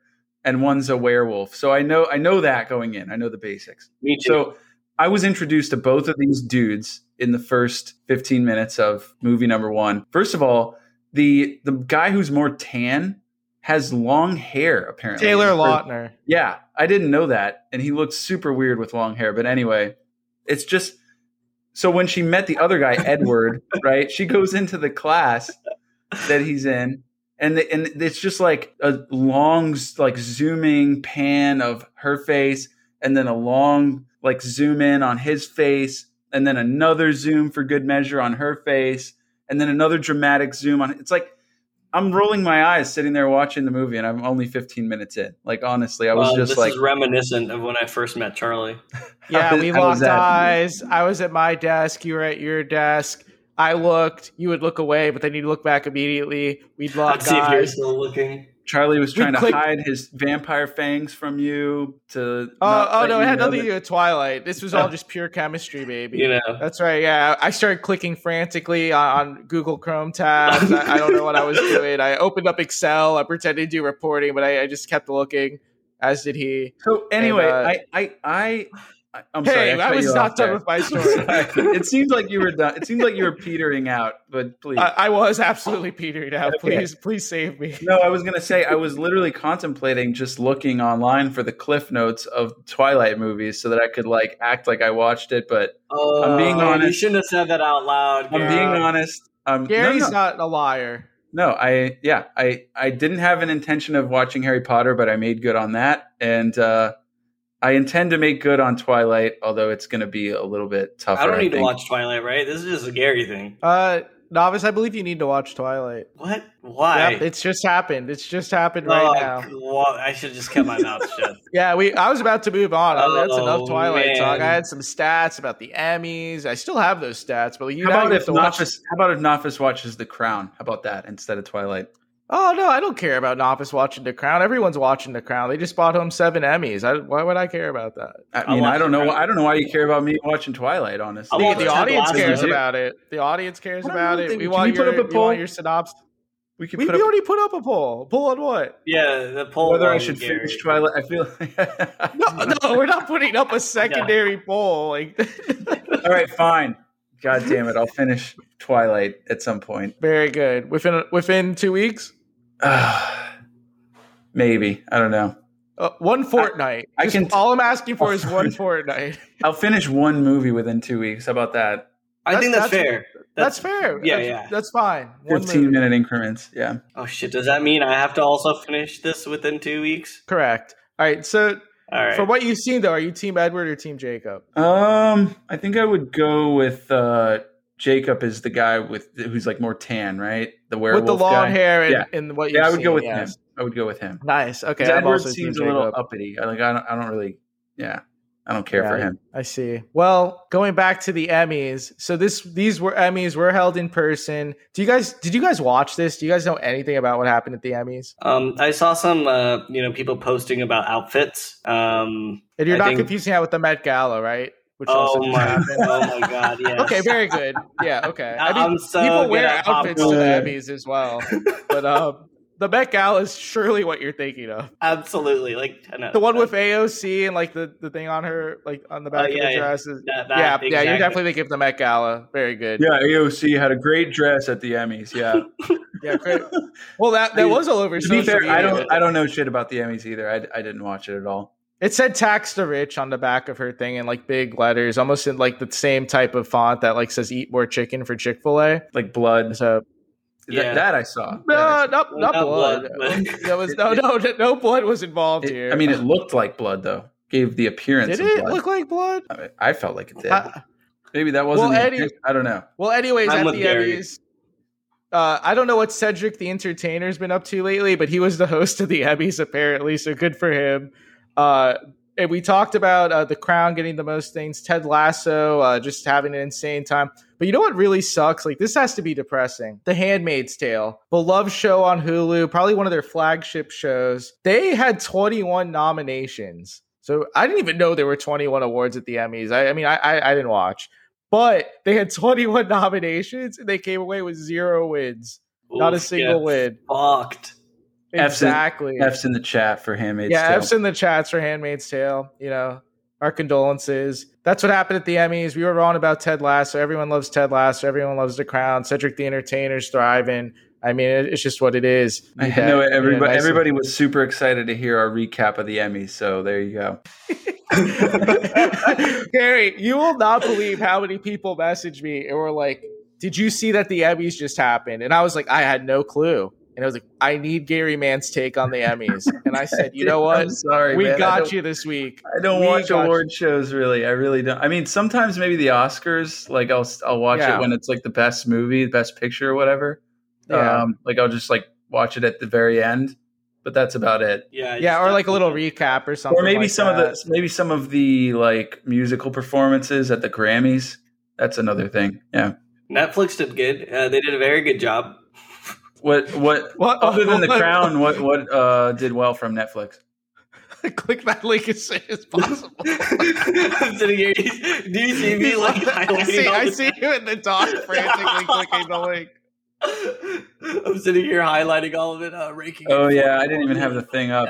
and one's a werewolf. So I know I know that going in. I know the basics. Me too. So I was introduced to both of these dudes in the first 15 minutes of movie number one. First of all, the the guy who's more tan has long hair apparently. Taylor Lautner. Yeah, I didn't know that, and he looked super weird with long hair. But anyway, it's just so when she met the other guy, Edward, right? She goes into the class that he's in, and the, and it's just like a long like zooming pan of her face, and then a long like zoom in on his face, and then another zoom for good measure on her face, and then another dramatic zoom on. It's like I'm rolling my eyes sitting there watching the movie, and I'm only 15 minutes in. Like honestly, I was Well, just this like, is reminiscent of when I first met Charlie. Yeah, we how was locked eyes. I was at my desk. You were at your desk. I looked. You would look away, but then you'd look back immediately. We'd lock Let's see if you're eyes. still looking. Charlie was We trying to hide his vampire fangs from you. To Oh, oh no, it had know nothing to do with Twilight. This was all just pure chemistry, baby. You know, That's right. Yeah, I started clicking frantically on, on Google Chrome tabs. I, I don't know what I was doing. I opened up Excel. I pretended to do reporting, but I, I just kept looking. As did he. So anyway, And, uh, I, I, I, I, I'm Hey, sorry. I, cut was not done there. with my story. it seems like you were done. It seemed like you were petering out, but please. I, I was absolutely petering out. Okay. Please, please save me. no, I was gonna say I was literally contemplating just looking online for the cliff notes of Twilight movies so that I could like act like I watched it. But I'm being honest. You shouldn't have said that out loud. I'm Gary. being honest. Um, no, Gary's no. not a liar. No, I yeah, I I didn't have an intention of watching Harry Potter, but I made good on that, and uh, I intend to make good on Twilight, although it's going to be a little bit tougher. I don't need to watch Twilight, right? This is just a Gary thing. Uh, Nafis, I believe you need to watch Twilight. What? Why? Yep, it's just happened. It's just happened right Oh, now. well, I should just kept my mouth shut. Yeah, we. I was about to move on. I- That's Oh, enough Twilight man. talk. I had some stats about the Emmys. I still have those stats, but you How about if to watch. How about if Nafis watches The Crown? How about that instead of Twilight? Oh no, I don't care about Nafis watching The Crown. Everyone's watching The Crown. They just bought home seven Emmys. I, why would I care about that? I mean, watch I don't know. I don't know why you care about me watching Twilight. Honestly, The, the audience Lasso. cares too. about it. The audience cares about it. think- We can want we put up a we poll? want your synopsis. we could We, put we up already put up a poll. Poll on what? Yeah, the poll. whether I should Gary. finish Twilight. I feel. No, no, we're not putting up a secondary poll. Like, All right, fine. God damn it! I'll finish Twilight at some point. very good. Within within two weeks, Maybe I don't know. uh, one fortnight. I Just can t- all I'm asking for is one fortnight. I'll finish one movie within two weeks. How about that? I think that's, That's- fair. That's, fair. Yeah, that's, yeah. That's fine. One Fifteen movie. minute increments. Yeah. Oh shit! Does that mean I have to also finish this within two weeks? Correct. All right. So, All right. from what you've seen, though, are you Team Edward or Team Jacob? Um, I think I would go with uh Jacob is the guy with who's like more tan, right? The werewolf with the long guy. hair and, Yeah. and what you're Yeah, I would go with yes. him. I would go with him. Nice. Okay. 'Cause I'm Edward also seems Team a little uppity. I like. I don't. I don't really. Yeah. I don't care for him. I see. Well, going back to the Emmys, so this these were Emmys were held in person. Do you guys did you guys watch this? Do you guys know anything about what happened at the Emmys? Um, I saw some, uh, you know, people posting about outfits. Um, And you're I not think- confusing that with the Met Gala, right? Which oh just my, happened. oh my god, yes. Okay, very good. Yeah, okay. I I'm mean, so people wear outfits to the culture. Emmys as well, but um, the Met Gala is surely what you're thinking of. Absolutely, like I know, The one uh, with AOC and like the, the thing on her, like on the back Oh, of yeah, the dress. Is, that, that, yeah, yeah, you're definitely thinking of the Met Gala. Very good. Yeah, AOC had a great dress at the Emmys. Yeah. Yeah, great. Well, that that was all over to be social fair, I don't. I don't know shit about the Emmys either. I, I didn't watch it at all. It said "tax the rich" on the back of her thing in like big letters, almost in like the same type of font that like says "Eat more chicken" for Chick Fil A. Like blood. So That, Yeah. that I saw. no, That not Well, not not blood. blood, there was no no no blood was involved I here. I mean, it looked like blood though. Gave the appearance did of it blood. look like blood? I, mean, I felt like it did. Uh, Maybe that wasn't. well, the Eddie- I don't know. well, anyways, I'm at the Gary. Emmys. Uh, I don't know what Cedric the Entertainer's been up to lately, but he was the host of the Emmys apparently, so good for him. Uh, and we talked about uh, the Crown getting the most things, Ted Lasso uh, just having an insane time. But you know what really sucks? Like this has to be depressing. The Handmaid's Tale, beloved show on Hulu, probably one of their flagship shows. They had 21 nominations. So I didn't even know there were 21 awards at the Emmys. I, I mean, I, I I didn't watch, but they had 21 nominations and they came away with zero wins, not a single win. Fucked. F's in- Exactly. F's in the chat for Handmaid's yeah, Tale. F's in the chats for Handmaid's Tale. You know, our condolences. That's what happened at the Emmys. We were wrong about Ted Lasso. Everyone loves Ted Lasso. Everyone loves The Crown. Cedric the Entertainer's thriving. I mean, it's just what it is. I Need that, know you know, everybody. Everybody was super excited to hear our recap of the Emmys. So there you go. Gary, you will not believe how many people messaged me and were like, "Did you see that the Emmys just happened?" And I was like, "I had no clue." And I was like, "I need Gary Mann's take on the Emmys." And I said, "You know what? I'm what? sorry, we man. Got you this week." I don't We watch got award shows really. I really don't. I mean, sometimes maybe the Oscars. Like I'll I'll watch Yeah. it when it's like the best movie, the best picture, or whatever. Yeah. Um, like I'll just like watch it at the very end, but that's about it. Yeah, Yeah, or like a little recap or something. Or maybe like some that. of the maybe some of the like musical performances at the Grammys. That's another thing. Yeah. Netflix did good. Uh, they did a very good job. What what What- other than the what- Crown? What what uh did well from Netflix? Click that link as soon as possible. I'm sitting here. Do you see me like I see, I see you in the dock frantically clicking the link. I'm sitting here highlighting all of it, uh, ranking. Oh it yeah, I didn't even have the thing up.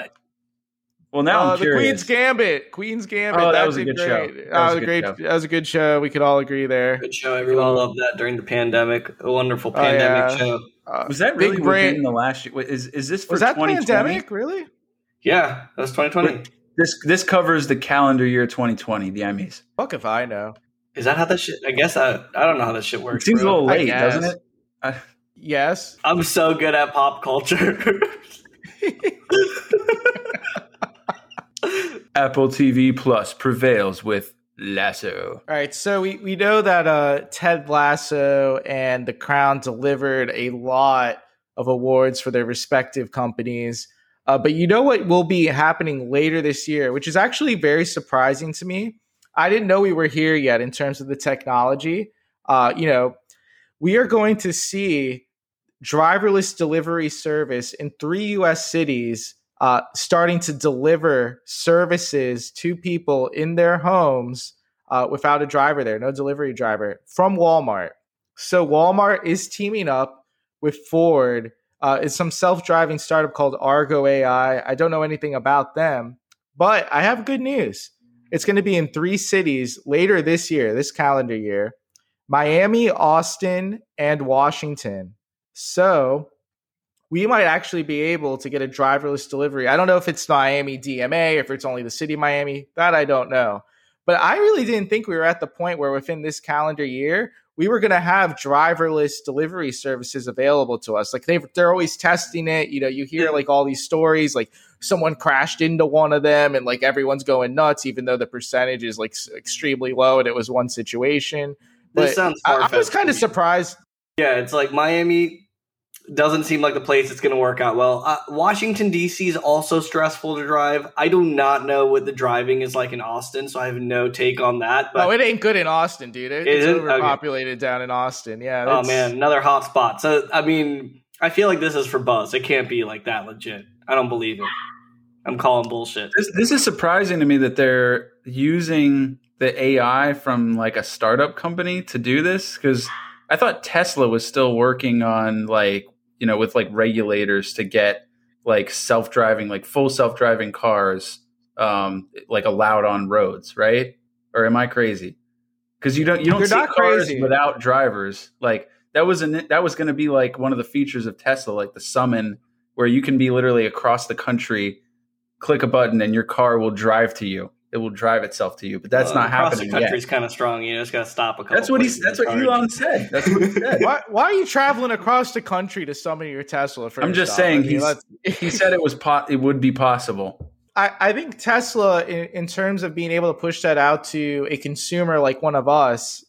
Well, now Uh, I'm the curious. Queen's Gambit. Queen's Gambit. Oh, that that was a did good show. great. That That was was a a good great. show. That was a good show. We could all agree there. Good show. Everyone loved that during the pandemic. A wonderful Oh, pandemic yeah. show. Uh, Was that Big really brain- within the last year? Wait, Is is this for was that 2020? pandemic? Really? Yeah, that was 2020. This this covers the calendar year 2020, the Emmys. Fuck if I know. Is that how that shit? I guess I, I don't know how that shit It works. seems a little late, doesn't it? I, Yes. I'm so good at pop culture. Apple TV Plus prevails with Lasso. All right, so we, we know that uh, Ted Lasso and The Crown delivered a lot of awards for their respective companies. Uh, but you know what will be happening later this year, which is actually very surprising to me. I didn't know we were here yet in terms of the technology. Uh, you know, we are going to see driverless delivery service in three US cities uh, starting to deliver services to people in their homes uh, without a driver there, no delivery driver from Walmart. So Walmart is teaming up with Ford. Uh, it's some self-driving startup called Argo AI. I don't know anything about them, but I have good news. It's going to be in three cities later this year, this calendar year: Miami, Austin, and Washington. So we might actually be able to get a driverless delivery. I don't know if it's Miami DMA, if it's only the city of Miami. That I don't know. But I really didn't think we were at the point where within this calendar year, we were going to have driverless delivery services available to us. Like they they're always testing it. You know, you hear like all these stories like someone crashed into one of them and like everyone's going nuts even though the percentage is like extremely low and it was one situation. This sounds. I, I was kind of surprised. Yeah, it's like Miami doesn't seem like the place that's going to work out well. Uh, Washington D.C. is also stressful to drive. I do not know what the driving is like in Austin, so I have no take on that. But oh, it ain't good in Austin, dude. It, it's Isn't? Okay. overpopulated down in Austin. Yeah. oh man, another hot spot. So I mean, I feel like this is for buzz. It can't be like that legit. I don't believe it. I'm calling bullshit. This, this is surprising to me that they're using the AI from like a startup company to do this because I thought Tesla was still working on like you know with like regulators to get like self driving like full self driving cars um like allowed on roads, right? Or am I crazy? Because you don't you don't You're see not cars crazy. without drivers. Like that was an that was going to be like one of the features of Tesla, like the Summon, where you can be literally across the country click a button and your car will drive to you. It will drive itself to you, but that's Uh, not across happening the country's kind of strong. You just got to stop a couple. That's what he. That's what charge. Elon said. That's what he said. Why, why are you traveling across the country to summon your Tesla? First I'm just off? saying I mean, he said it was po- It would be possible. I, I think Tesla, in, in terms of being able to push that out to a consumer like one of us,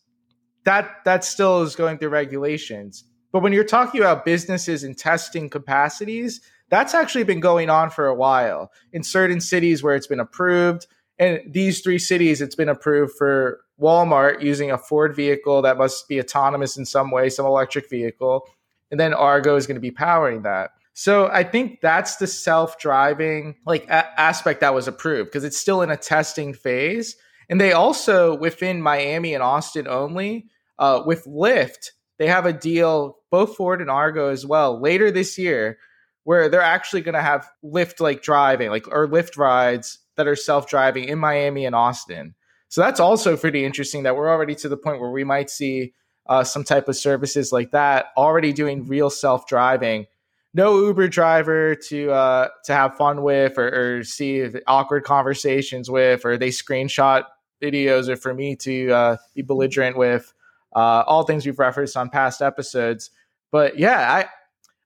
that that still is going through regulations. But when you're talking about businesses and testing capacities, that's actually been going on for a while in certain cities where it's been approved. And these three cities, it's been approved for Walmart using a Ford vehicle that must be autonomous in some way, some electric vehicle. And then Argo is going to be powering that. So I think that's the self-driving like a- aspect that was approved because it's still in a testing phase. And they also within Miami and Austin only uh, with Lyft, they have a deal both Ford and Argo as well later this year where they're actually going to have Lyft like driving like or Lyft rides that are self-driving in Miami and Austin. So that's also pretty interesting that we're already to the point where we might see uh, some type of services like that already doing real self-driving no Uber driver to uh, to have fun with or, or see awkward conversations with, or they screenshot videos, or for me to uh, be belligerent with. Uh, all things we've referenced on past episodes, but yeah, I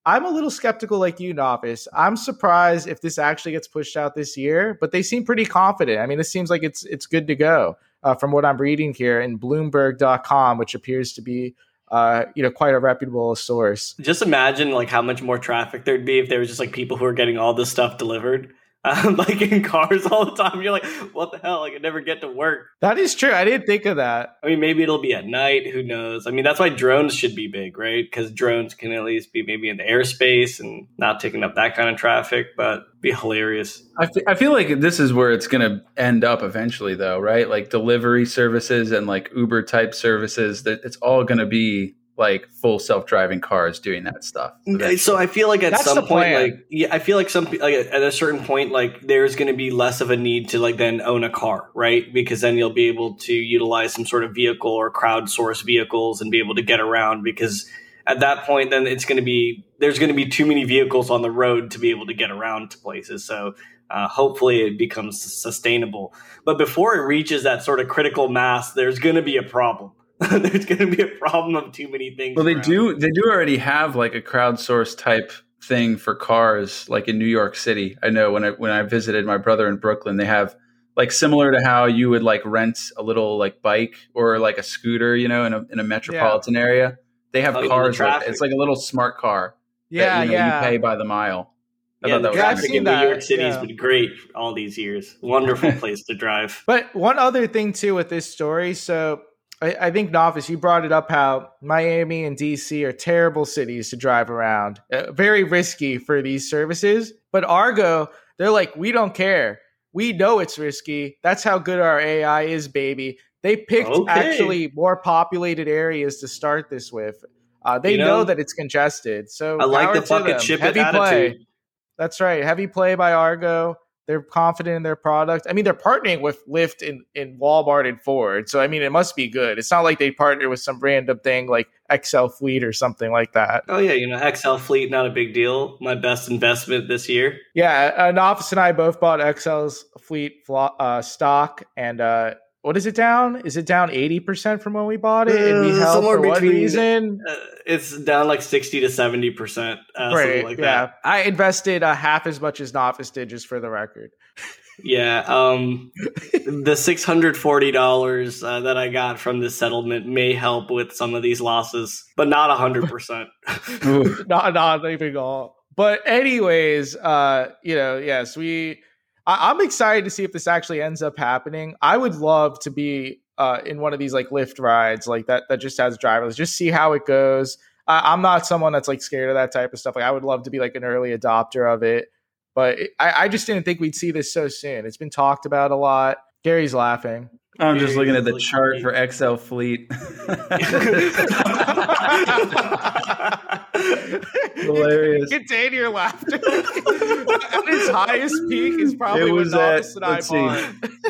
I'm a little skeptical, like you, Nafis. I'm surprised if this actually gets pushed out this year, but they seem pretty confident. I mean, it seems like it's it's good to go uh, from what I'm reading here in Bloomberg.com, which appears to be uh, you know quite a reputable source. Just imagine like how much more traffic there'd be if there was just like people who are getting all this stuff delivered, um, like in cars all the time. You're like, what the hell? I could never get to work. That is true. I didn't think of that. I mean, maybe it'll be at night. Who knows? I mean, that's why drones should be big, right? Because drones can at least be maybe in the airspace and not taking up that kind of traffic, but be hilarious. I fe- I feel like this is where it's going to end up eventually, though, right? Like delivery services and like Uber type services. That it's all going to be like full self driving cars doing that stuff. So I feel like at That's some the point, plan. like yeah, I feel like some like at a certain point, like there's going to be less of a need to like then own a car, right? Because then you'll be able to utilize some sort of vehicle or crowdsource vehicles and be able to get around. Because at that point, then it's going to be there's going to be too many vehicles on the road to be able to get around to places. So uh, hopefully it becomes sustainable. But before it reaches that sort of critical mass, there's going to be a problem. there's going to be a problem of too many things. Well, they around. do. They do already have like a crowdsource type thing for cars, like in New York City. I know when I when I visited my brother in Brooklyn, they have like similar to how you would like rent a little like bike or like a scooter, you know, in a in a metropolitan area. They have Oh, yeah, the cars. Like, it's like a little smart car. Yeah, that, you know, yeah. You pay by the mile. I yeah, thought the that was Yeah, I've traffic seen in New that, York City has yeah. been great all these years. Wonderful place to drive. But one other thing too with this story, so I, I think Nafis, you brought it up how Miami and DC are terrible cities to drive around, uh, very risky for these services. But Argo, they're like, we don't care. We know it's risky. That's how good our AI is, baby. They picked Okay. actually more populated areas to start this with. Uh, they You know, know, that it's congested. So I like the fucking them. chip Heavy it play. attitude. That's right. Heavy play by Argo. They're confident in their product. I mean, they're partnering with Lyft and, and Walmart and Ford. So, I mean, it must be good. It's not like they partner with some random thing like XL Fleet or something like that. Oh yeah, you know, XL Fleet, not a big deal. My best investment this year. Yeah. An office and I both bought XL's Fleet uh, stock. And uh, what is it down? Is it down 80% from when we bought it? and we Uh, held somewhere for what reason? Uh, it's down like sixty to seventy percent, uh, something right. like yeah. that. I invested uh, half as much as Nafis did, just for the record. Yeah, um, the six hundred forty dollars uh, that I got from this settlement may help with some of these losses, but not hundred percent. not not even all. But anyways, uh, you know, yes, we. I, I'm excited to see if this actually ends up happening. I would love to be uh, in one of these like Lyft rides, like that that just has driverless. Just see how it goes. I, I'm not someone that's like scared of that type of stuff. Like I would love to be like an early adopter of it. But it, I, I just didn't think we'd see this so soon. It's been talked about a lot. Gary's laughing. I'm just looking at the chart for XL Fleet. Hilarious. Contain your laughter. at its highest peak is probably It was when at, and I let's see.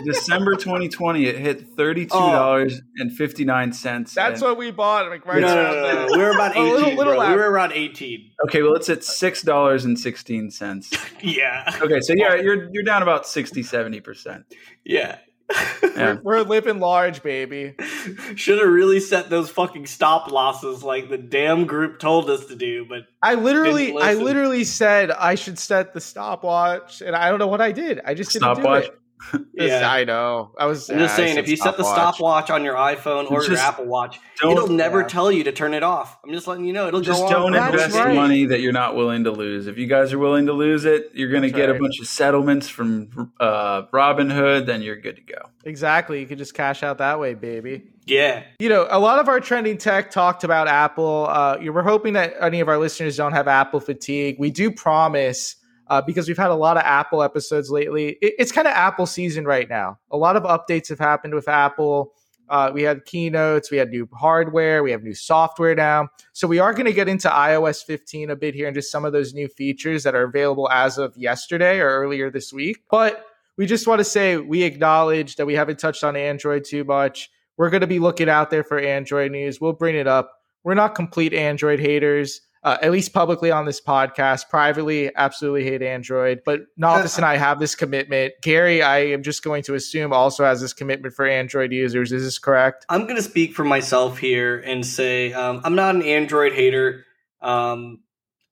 December 2020. It hit $32.59. That's what we bought. Like right no, no, no, no, We were about A eighteen. little- little. We after. were around eighteen. Okay, well, it's at $6.16. Yeah, Okay, so yeah, you're you're down about 60, 70%. yeah. Yeah. We're living large, baby. Should have really set those fucking stop losses like the damn group told us to do, but I literally, I literally said I should set the stopwatch, and I don't know what I did. I just didn't Stopwatch? do it. It's- Yeah. I know. I was. I'm just yeah, saying, if you set the stopwatch on your iPhone or your Apple Watch, it'll never yeah. tell you to turn it off. I'm just letting you know it'll Just go don't on. Invest right. money that you're not willing to lose. If you guys are willing to lose it, you're going to get right. a bunch of settlements from uh, Robinhood. Then you're good to go. Exactly. You could just cash out that way, baby. Yeah, You know, a lot of our trending tech talked about Apple. Uh, you we're hoping that any of our listeners don't have Apple fatigue. We do promise. Uh, because we've had a lot of Apple episodes lately. It, it's kind of Apple season right now. A lot of updates have happened with Apple. Uh, we had keynotes, we had new hardware, we have new software now. So we are going to get into iOS 15 a bit here and just some of those new features that are available as of yesterday or earlier this week. But we just want to say we acknowledge that we haven't touched on Android too much. We're going to be looking out there for Android news. We'll bring it up. We're not complete Android haters. Uh, at least publicly on this podcast. Privately, absolutely hate Android. But Nafis and I have this commitment. Gary, I am just going to assume, also has this commitment for Android users. Is this correct? I'm going to speak for myself here and say um, I'm not an Android hater. Um,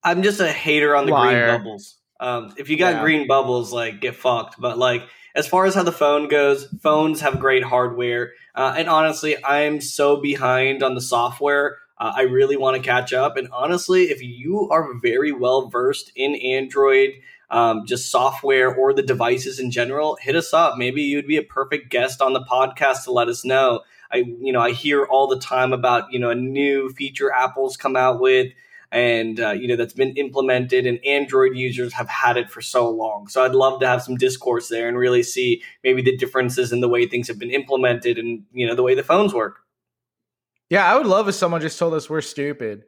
I'm just a hater on the Liar. green bubbles. Um, if you got Yeah. green bubbles, like get fucked. But like as far as how the phone goes, phones have great hardware. Uh, and honestly, I'm so behind on the software. Uh, I really want to catch up. And honestly, if you are very well versed in Android, um, just software or the devices in general, hit us up. Maybe you'd be a perfect guest on the podcast to let us know. I, you know, I hear all the time about you know a new feature Apple's come out with, and uh, you know that's been implemented, and Android users have had it for so long. So I'd love to have some discourse there and really see maybe the differences in the way things have been implemented, and you know the way the phones work. Yeah, I would love if someone just told us we're stupid.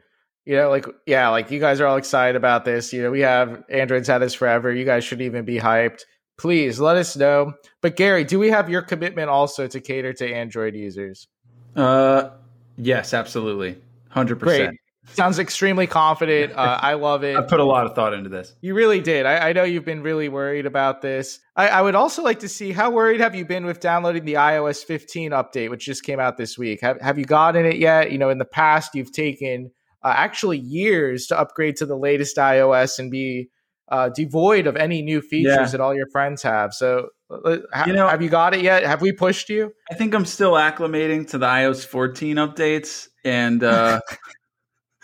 You know, like, yeah, like you guys are all excited about this. You know, we have Android's had this forever. You guys shouldn't even be hyped. Please let us know. But Gary, do we have your commitment also to cater to Android users? Uh, yes, absolutely, hundred percent. Sounds extremely confident. Uh, I love it. I put a lot of thought into this. You really did. I, I know you've been really worried about this. I, I would also like to see how worried have you been with downloading the iOS 15 update, which just came out this week. Have Have you gotten it yet? You know, in the past, you've taken uh, actually years to upgrade to the latest iOS and be uh, devoid of any new features Yeah. that all your friends have. So, uh, ha- You know- have you got it yet? Have we pushed you? I think I'm still acclimating to the iOS 14 updates, and uh,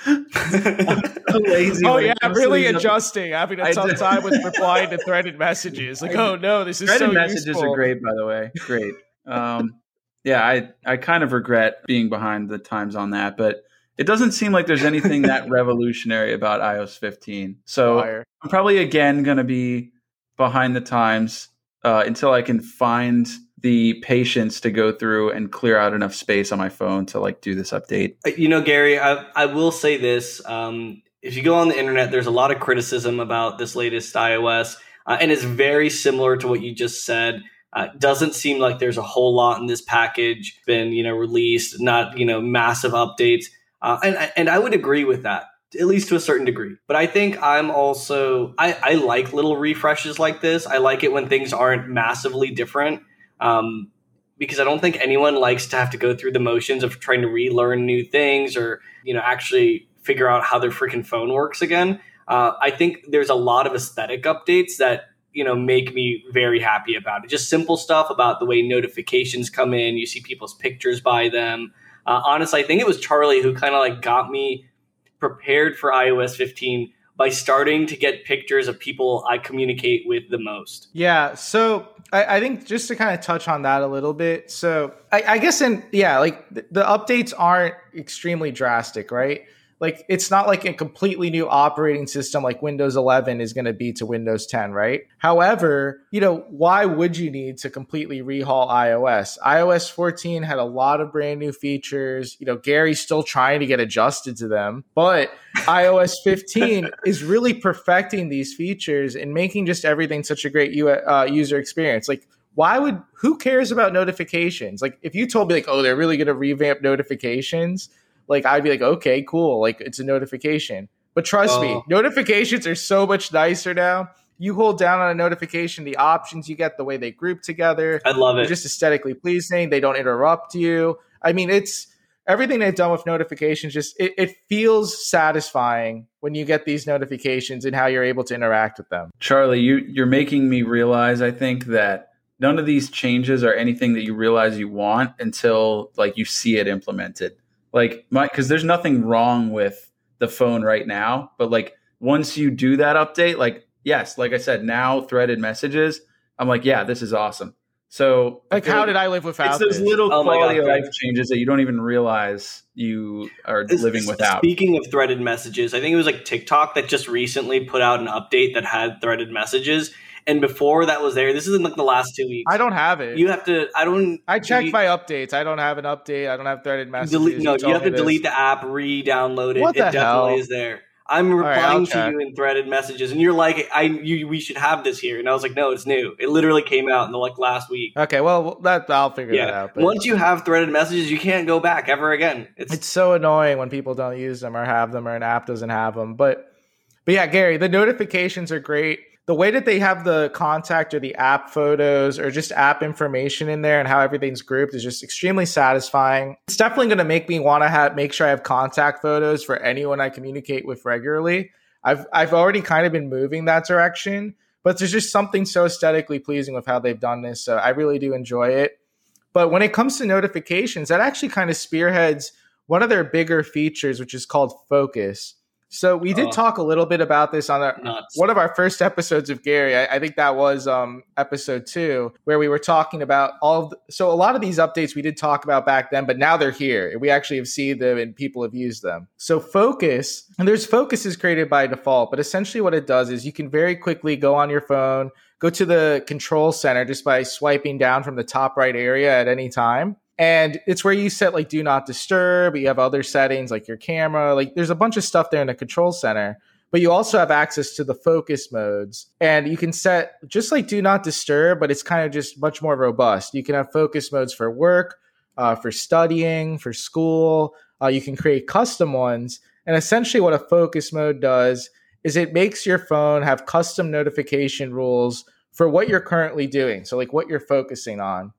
lazy oh yeah, to really adjusting, having a tough time with replying to threaded messages. Like, oh no, this is Threaded so messages useful. are great, by the way. Great. Um, yeah, I I kind of regret being behind the times on that, but it doesn't seem like there's anything that revolutionary about iOS 15. So Liar. I'm probably again going to be behind the times uh, until I can find the patience to go through and clear out enough space on my phone to like do this update. You know, Gary, I, I will say this. Um, if you go on the internet, there's a lot of criticism about this latest iOS, uh, and it's very similar to what you just said. Uh, doesn't seem like there's a whole lot in this package been you know released, not you know massive updates, uh, and and I would agree with that at least to a certain degree. But I think I'm also I, I like little refreshes like this. I like it when things aren't massively different. Um, because I don't think anyone likes to have to go through the motions of trying to relearn new things or you know actually figure out how their freaking phone works again. Uh, I think there's a lot of aesthetic updates that you know make me very happy about it. Just simple stuff about the way notifications come in. You see people's pictures by them. Uh, honestly, I think it was Charlie who kind of like got me prepared for iOS 15 by starting to get pictures of people I communicate with the most. Yeah. So I, I think just to kind of touch on that a little bit. So I, I guess in yeah, like the, the updates aren't extremely drastic, right? Like it's not like a completely new operating system like Windows 11 is going to be to Windows 10, right? However, you know, why would you need to completely rehaul iOS? iOS 14 had a lot of brand new features. You know, Gary's still trying to get adjusted to them, but iOS 15 is really perfecting these features and making just everything such a great uh, user experience. Like why would who cares about notifications? Like if you told me like, oh, they're really going to revamp notifications, like I'd be like, okay, cool, like it's a notification. But trust me, oh. notifications are so much nicer now. You hold down on a notification, the options you get, the way they group together. I love it. Just aesthetically pleasing. They don't interrupt you. I mean, it's everything they've done with notifications. Just it, it feels satisfying when you get these notifications and how you're able to interact with them. Charlie, you you're making me realize. I think that none of these changes are anything that you realize you want until like you see it implemented like my because there's nothing wrong with the phone right now but like once you do that update like yes like i said now threaded messages i'm like yeah this is awesome. So like how like did i live without it's those this? little oh quality God, of life changes that you don't even realize you are this, living without. speaking of threaded messages i think it was like tiktok that just recently put out an update that had threaded messages and before that was there. This is in like the last two weeks. I don't have it. You have to. I don't. I check my updates. I don't have an update. I don't have threaded messages. Delete, no, you, you have to delete the app, re-download it. What the it hell? definitely is there. I'm replying right, to you in threaded messages, and you're like, "I, you, we should have this here." And I was like, "No, it's new. It literally came out in the like last week." Okay, well, that I'll figure yeah. that out. But. Once you have threaded messages, you can't go back ever again. It's it's so annoying when people don't use them or have them, or an app doesn't have them. But but yeah, Gary, the notifications are great the way that they have the contact or the app photos or just app information in there and how everything's grouped is just extremely satisfying. It's definitely going to make me want to have make sure I have contact photos for anyone I communicate with regularly. I've I've already kind of been moving that direction, but there's just something so aesthetically pleasing with how they've done this. So I really do enjoy it. But when it comes to notifications, that actually kind of spearheads one of their bigger features, which is called focus. So we did oh, talk a little bit about this on our, one of our first episodes of Gary. I, I think that was um, episode two, where we were talking about all. The, so a lot of these updates we did talk about back then, but now they're here. We actually have seen them and people have used them. So focus, and there's focus is created by default, but essentially what it does is you can very quickly go on your phone, go to the control center just by swiping down from the top right area at any time and it's where you set like do not disturb you have other settings like your camera like there's a bunch of stuff there in the control center but you also have access to the focus modes. And you can set just like do not disturb but it's kind of just much more robust. You can have focus modes for work uh, for studying for school uh, you can create custom ones. And essentially what a focus mode does is it makes your phone have custom notification rules for what you're currently doing. So like what you're focusing on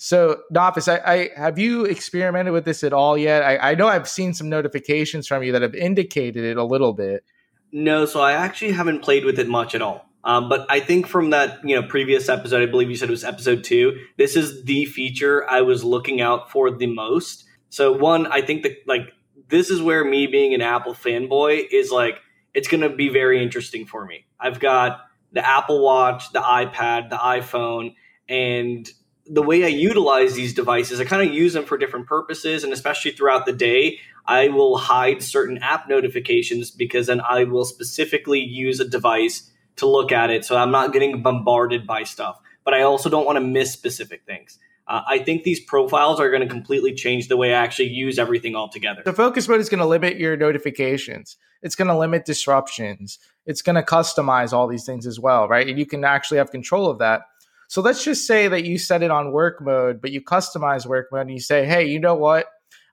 so, Nafis, I, I, have you experimented with this at all yet? I, I know I've seen some notifications from you that have indicated it a little bit. No, so I actually haven't played with it much at all. Um, but I think from that you know previous episode, I believe you said it was episode two. This is the feature I was looking out for the most. So one, I think that like this is where me being an Apple fanboy is like it's going to be very interesting for me. I've got the Apple Watch, the iPad, the iPhone, and the way I utilize these devices, I kind of use them for different purposes, and especially throughout the day, I will hide certain app notifications because then I will specifically use a device to look at it, so I'm not getting bombarded by stuff. But I also don't want to miss specific things. Uh, I think these profiles are going to completely change the way I actually use everything altogether. The focus mode is going to limit your notifications. It's going to limit disruptions. It's going to customize all these things as well, right? And you can actually have control of that. So let's just say that you set it on work mode, but you customize work mode and you say, hey, you know what?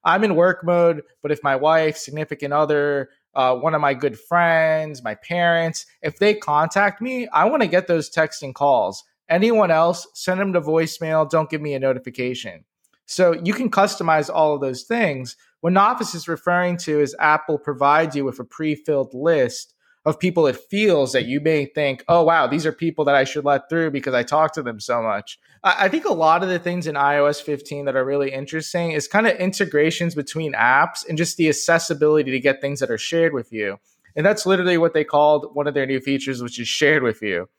I'm in work mode, but if my wife, significant other, uh, one of my good friends, my parents, if they contact me, I want to get those texts and calls. Anyone else, send them to voicemail. Don't give me a notification. So you can customize all of those things. What Nafis is referring to is Apple provides you with a pre filled list of people it feels that you may think, oh, wow, these are people that I should let through because I talk to them so much. I, I think a lot of the things in iOS 15 that are really interesting is kind of integrations between apps and just the accessibility to get things that are shared with you. And that's literally what they called one of their new features, which is shared with you.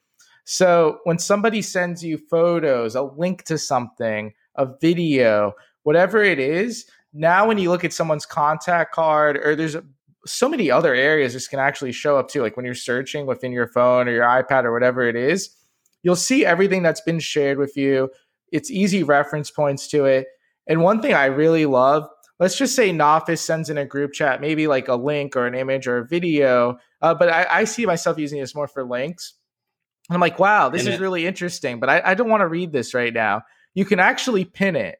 So when somebody sends you photos, a link to something, a video, whatever it is, now when you look at someone's contact card or there's so many other areas this can actually show up too like when you're searching within your phone or your ipad or whatever it is you'll see everything that's been shared with you. It's easy reference points to it. And one thing i really love let's just say Nafis sends in a group chat maybe like a link or an image or a video uh, but I, I, see myself using this more for links. And i'm like wow this and is it, really interesting but I, I don't want to read this right now. You can actually pin it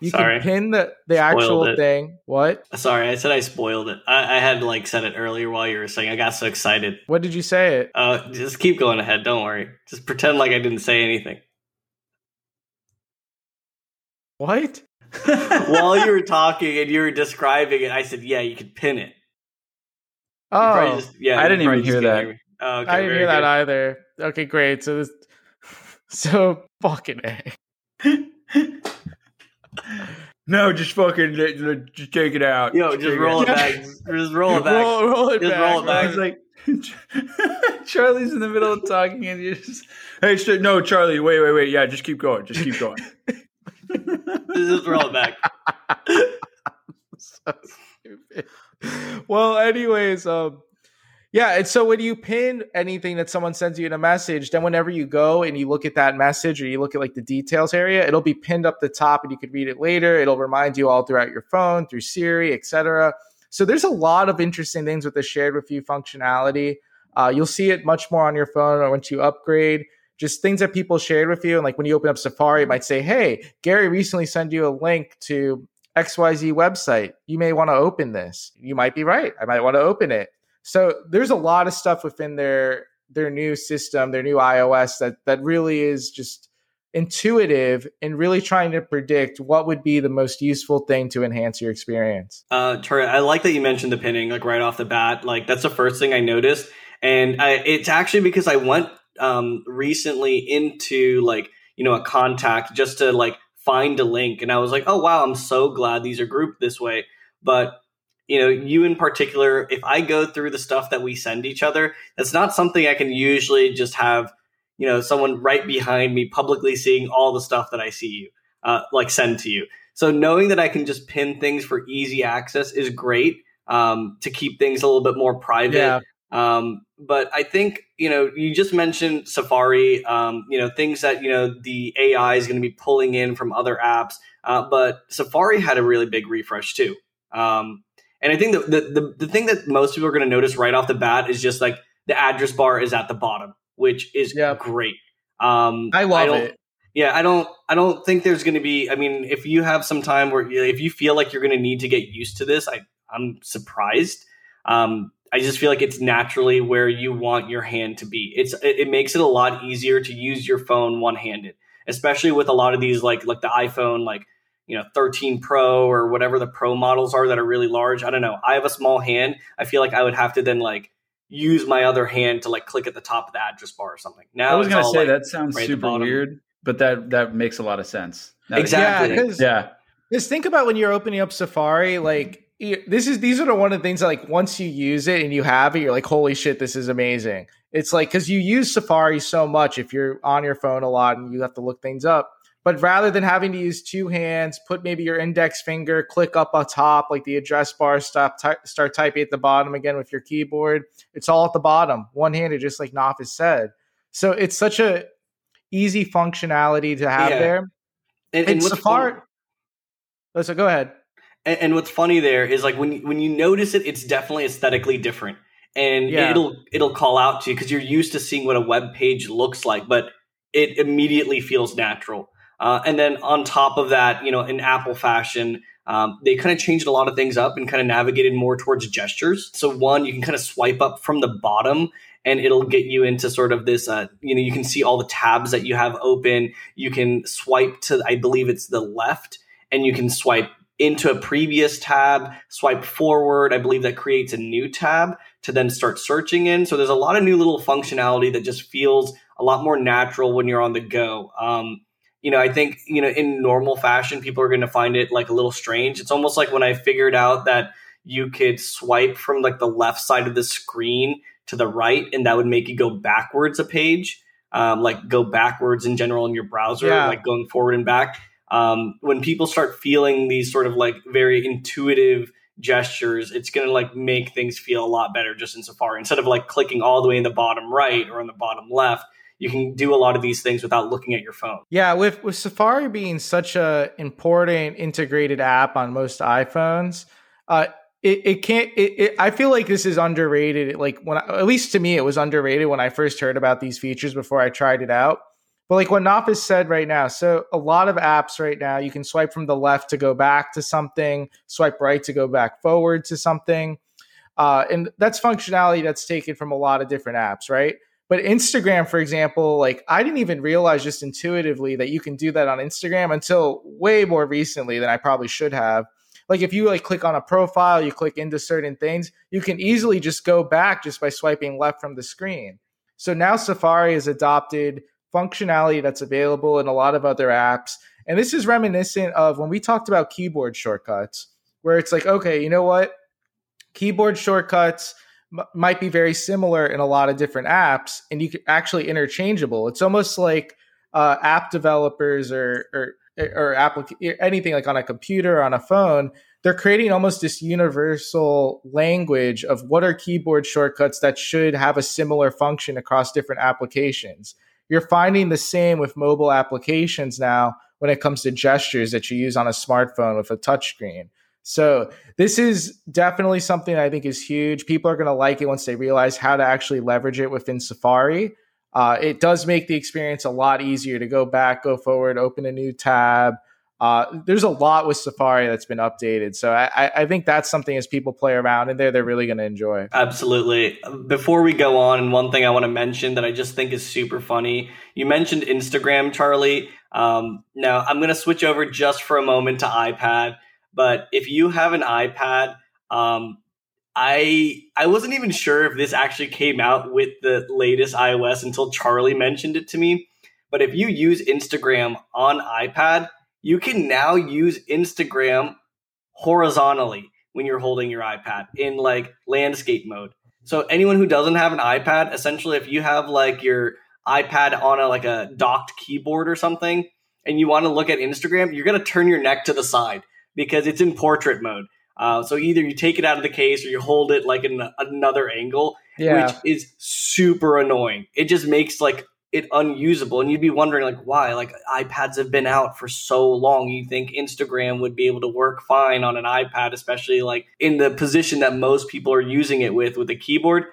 you Sorry. can pin the, the Spoiled actual it. thing. What? Sorry, I said I spoiled it. I, I, had like said it earlier while you were saying. I got so excited. What did you say it? Uh, just keep going ahead. Don't worry. Just pretend like I didn't say anything. What? while you were talking and you were describing it, I said, "Yeah, you could pin it." Oh, just, yeah. I didn't even hear that. Hear oh, okay, I didn't hear good. that either. Okay, great. So this, so fucking a. No, just fucking just take it out. Yo, just, just roll it, back. Just roll it back. Roll, roll it just back. roll it back. Like Charlie's in the middle of talking and you just Hey no, Charlie, wait, wait, wait. Yeah, just keep going. Just keep going. just roll it back. so stupid. Well, anyways, um yeah, and so when you pin anything that someone sends you in a message, then whenever you go and you look at that message or you look at like the details area, it'll be pinned up the top and you could read it later. It'll remind you all throughout your phone, through Siri, etc. So there's a lot of interesting things with the shared with you functionality. Uh, you'll see it much more on your phone or once you upgrade. Just things that people shared with you. And like when you open up Safari, it might say, Hey, Gary recently sent you a link to XYZ website. You may want to open this. You might be right. I might want to open it so there's a lot of stuff within their their new system, their new iOS that that really is just intuitive and really trying to predict what would be the most useful thing to enhance your experience. Uh, Tori, I like that you mentioned the pinning like right off the bat. Like that's the first thing I noticed, and I, it's actually because I went um, recently into like you know a contact just to like find a link, and I was like, oh wow, I'm so glad these are grouped this way. But you know, you in particular, if I go through the stuff that we send each other, that's not something I can usually just have, you know, someone right behind me publicly seeing all the stuff that I see you, uh, like send to you. So knowing that I can just pin things for easy access is great um, to keep things a little bit more private. Yeah. Um, but I think you know you just mentioned Safari. Um, you know things that you know the AI is going to be pulling in from other apps. Uh, but Safari had a really big refresh too. Um, and I think the, the, the, the thing that most people are going to notice right off the bat is just like the address bar is at the bottom, which is yep. great. Um, I love I it. Yeah, I don't. I don't think there's going to be. I mean, if you have some time where if you feel like you're going to need to get used to this, I I'm surprised. Um, I just feel like it's naturally where you want your hand to be. It's it, it makes it a lot easier to use your phone one handed, especially with a lot of these like like the iPhone like you know 13 pro or whatever the pro models are that are really large i don't know. I have a small hand. I feel like i would have to then like use my other hand to like click at the top of the address bar or something. Now i was going to say like that sounds right super weird but that that makes a lot of sense. Now exactly. Yeah, yeah. Just think about when you're opening up safari like this is these are the one of the things that like once you use it and you have it you're like holy shit this is amazing. It's like because you use safari so much if you're on your phone a lot and you have to look things up but rather than having to use two hands, put maybe your index finger, click up on top, like the address bar, stop, ty- start typing at the bottom again with your keyboard. It's all at the bottom, one handed, just like Nafis said. So it's such a easy functionality to have yeah. there. And, and Safari. Oh, so go ahead. And, and, what's funny there is like when when you notice it, it's definitely aesthetically different, and yeah. it'll it'll call out to you because you're used to seeing what a web page looks like, but it immediately feels natural. Uh, and then on top of that, you know, in Apple fashion, um, they kind of changed a lot of things up and kind of navigated more towards gestures. So one, you can kind of swipe up from the bottom and it'll get you into sort of this uh, you know you can see all the tabs that you have open you can swipe to i believe it's the left and you can swipe into a previous tab swipe forward i believe that creates a new tab to then start searching in. So there's a lot of new little functionality that just feels a lot more natural when you're on the go. Um, you know, I think, you know, in normal fashion, people are going to find it like a little strange. It's almost like when I figured out that you could swipe from like the left side of the screen to the right, and that would make you go backwards a page, um, like go backwards in general in your browser, yeah. like going forward and back. Um, when people start feeling these sort of like very intuitive gestures, it's going to like make things feel a lot better just in Safari. Instead of like clicking all the way in the bottom right or in the bottom left, you can do a lot of these things without looking at your phone. Yeah, with with Safari being such a important integrated app on most iPhones, uh, it, it can't. It, it, I feel like this is underrated. Like when, at least to me, it was underrated when I first heard about these features before I tried it out. But like what Nafis said right now, so a lot of apps right now, you can swipe from the left to go back to something, swipe right to go back forward to something. Uh, and that's functionality that's taken from a lot of different apps, right? But Instagram, for example, like I didn't even realize just intuitively that you can do that on Instagram until way more recently than I probably should have. Like if you like click on a profile, you click into certain things, you can easily just go back just by swiping left from the screen. So now Safari has adopted functionality that's available in a lot of other apps. And this is reminiscent of when we talked about keyboard shortcuts, where it's like, okay, you know what? Keyboard shortcuts might be very similar in a lot of different apps, and you can actually interchangeable. It's almost like uh, app developers or or, or anything like on a computer or on a phone. They're creating almost this universal language of what are keyboard shortcuts that should have a similar function across different applications you're finding the same with mobile applications now when it comes to gestures that you use on a smartphone with a touchscreen. So this is definitely something I think is huge. People are going to like it once they realize how to actually leverage it within Safari. Uh, it does make the experience a lot easier to go back, go forward, open a new tab, uh, there's a lot with Safari that's been updated. So I, I think that's something as people play around in there, they're really going to enjoy. Absolutely. Before we go on, and one thing I want to mention that I just think is super funny you mentioned Instagram, Charlie. Um, now I'm going to switch over just for a moment to iPad. But if you have an iPad, um, I I wasn't even sure if this actually came out with the latest iOS until Charlie mentioned it to me. But if you use Instagram on iPad, you can now use Instagram horizontally when you're holding your iPad in like landscape mode. So anyone who doesn't have an iPad, essentially if you have like your iPad on a like a docked keyboard or something and you want to look at Instagram, you're going to turn your neck to the side because it's in portrait mode. Uh, so either you take it out of the case or you hold it like in another angle, yeah. which is super annoying. It just makes like it unusable. And you'd be wondering like why? Like ipads have been out for so long. You think instagram would be able to work fine on an ipad especially like in the position that most people are using it with with a keyboard?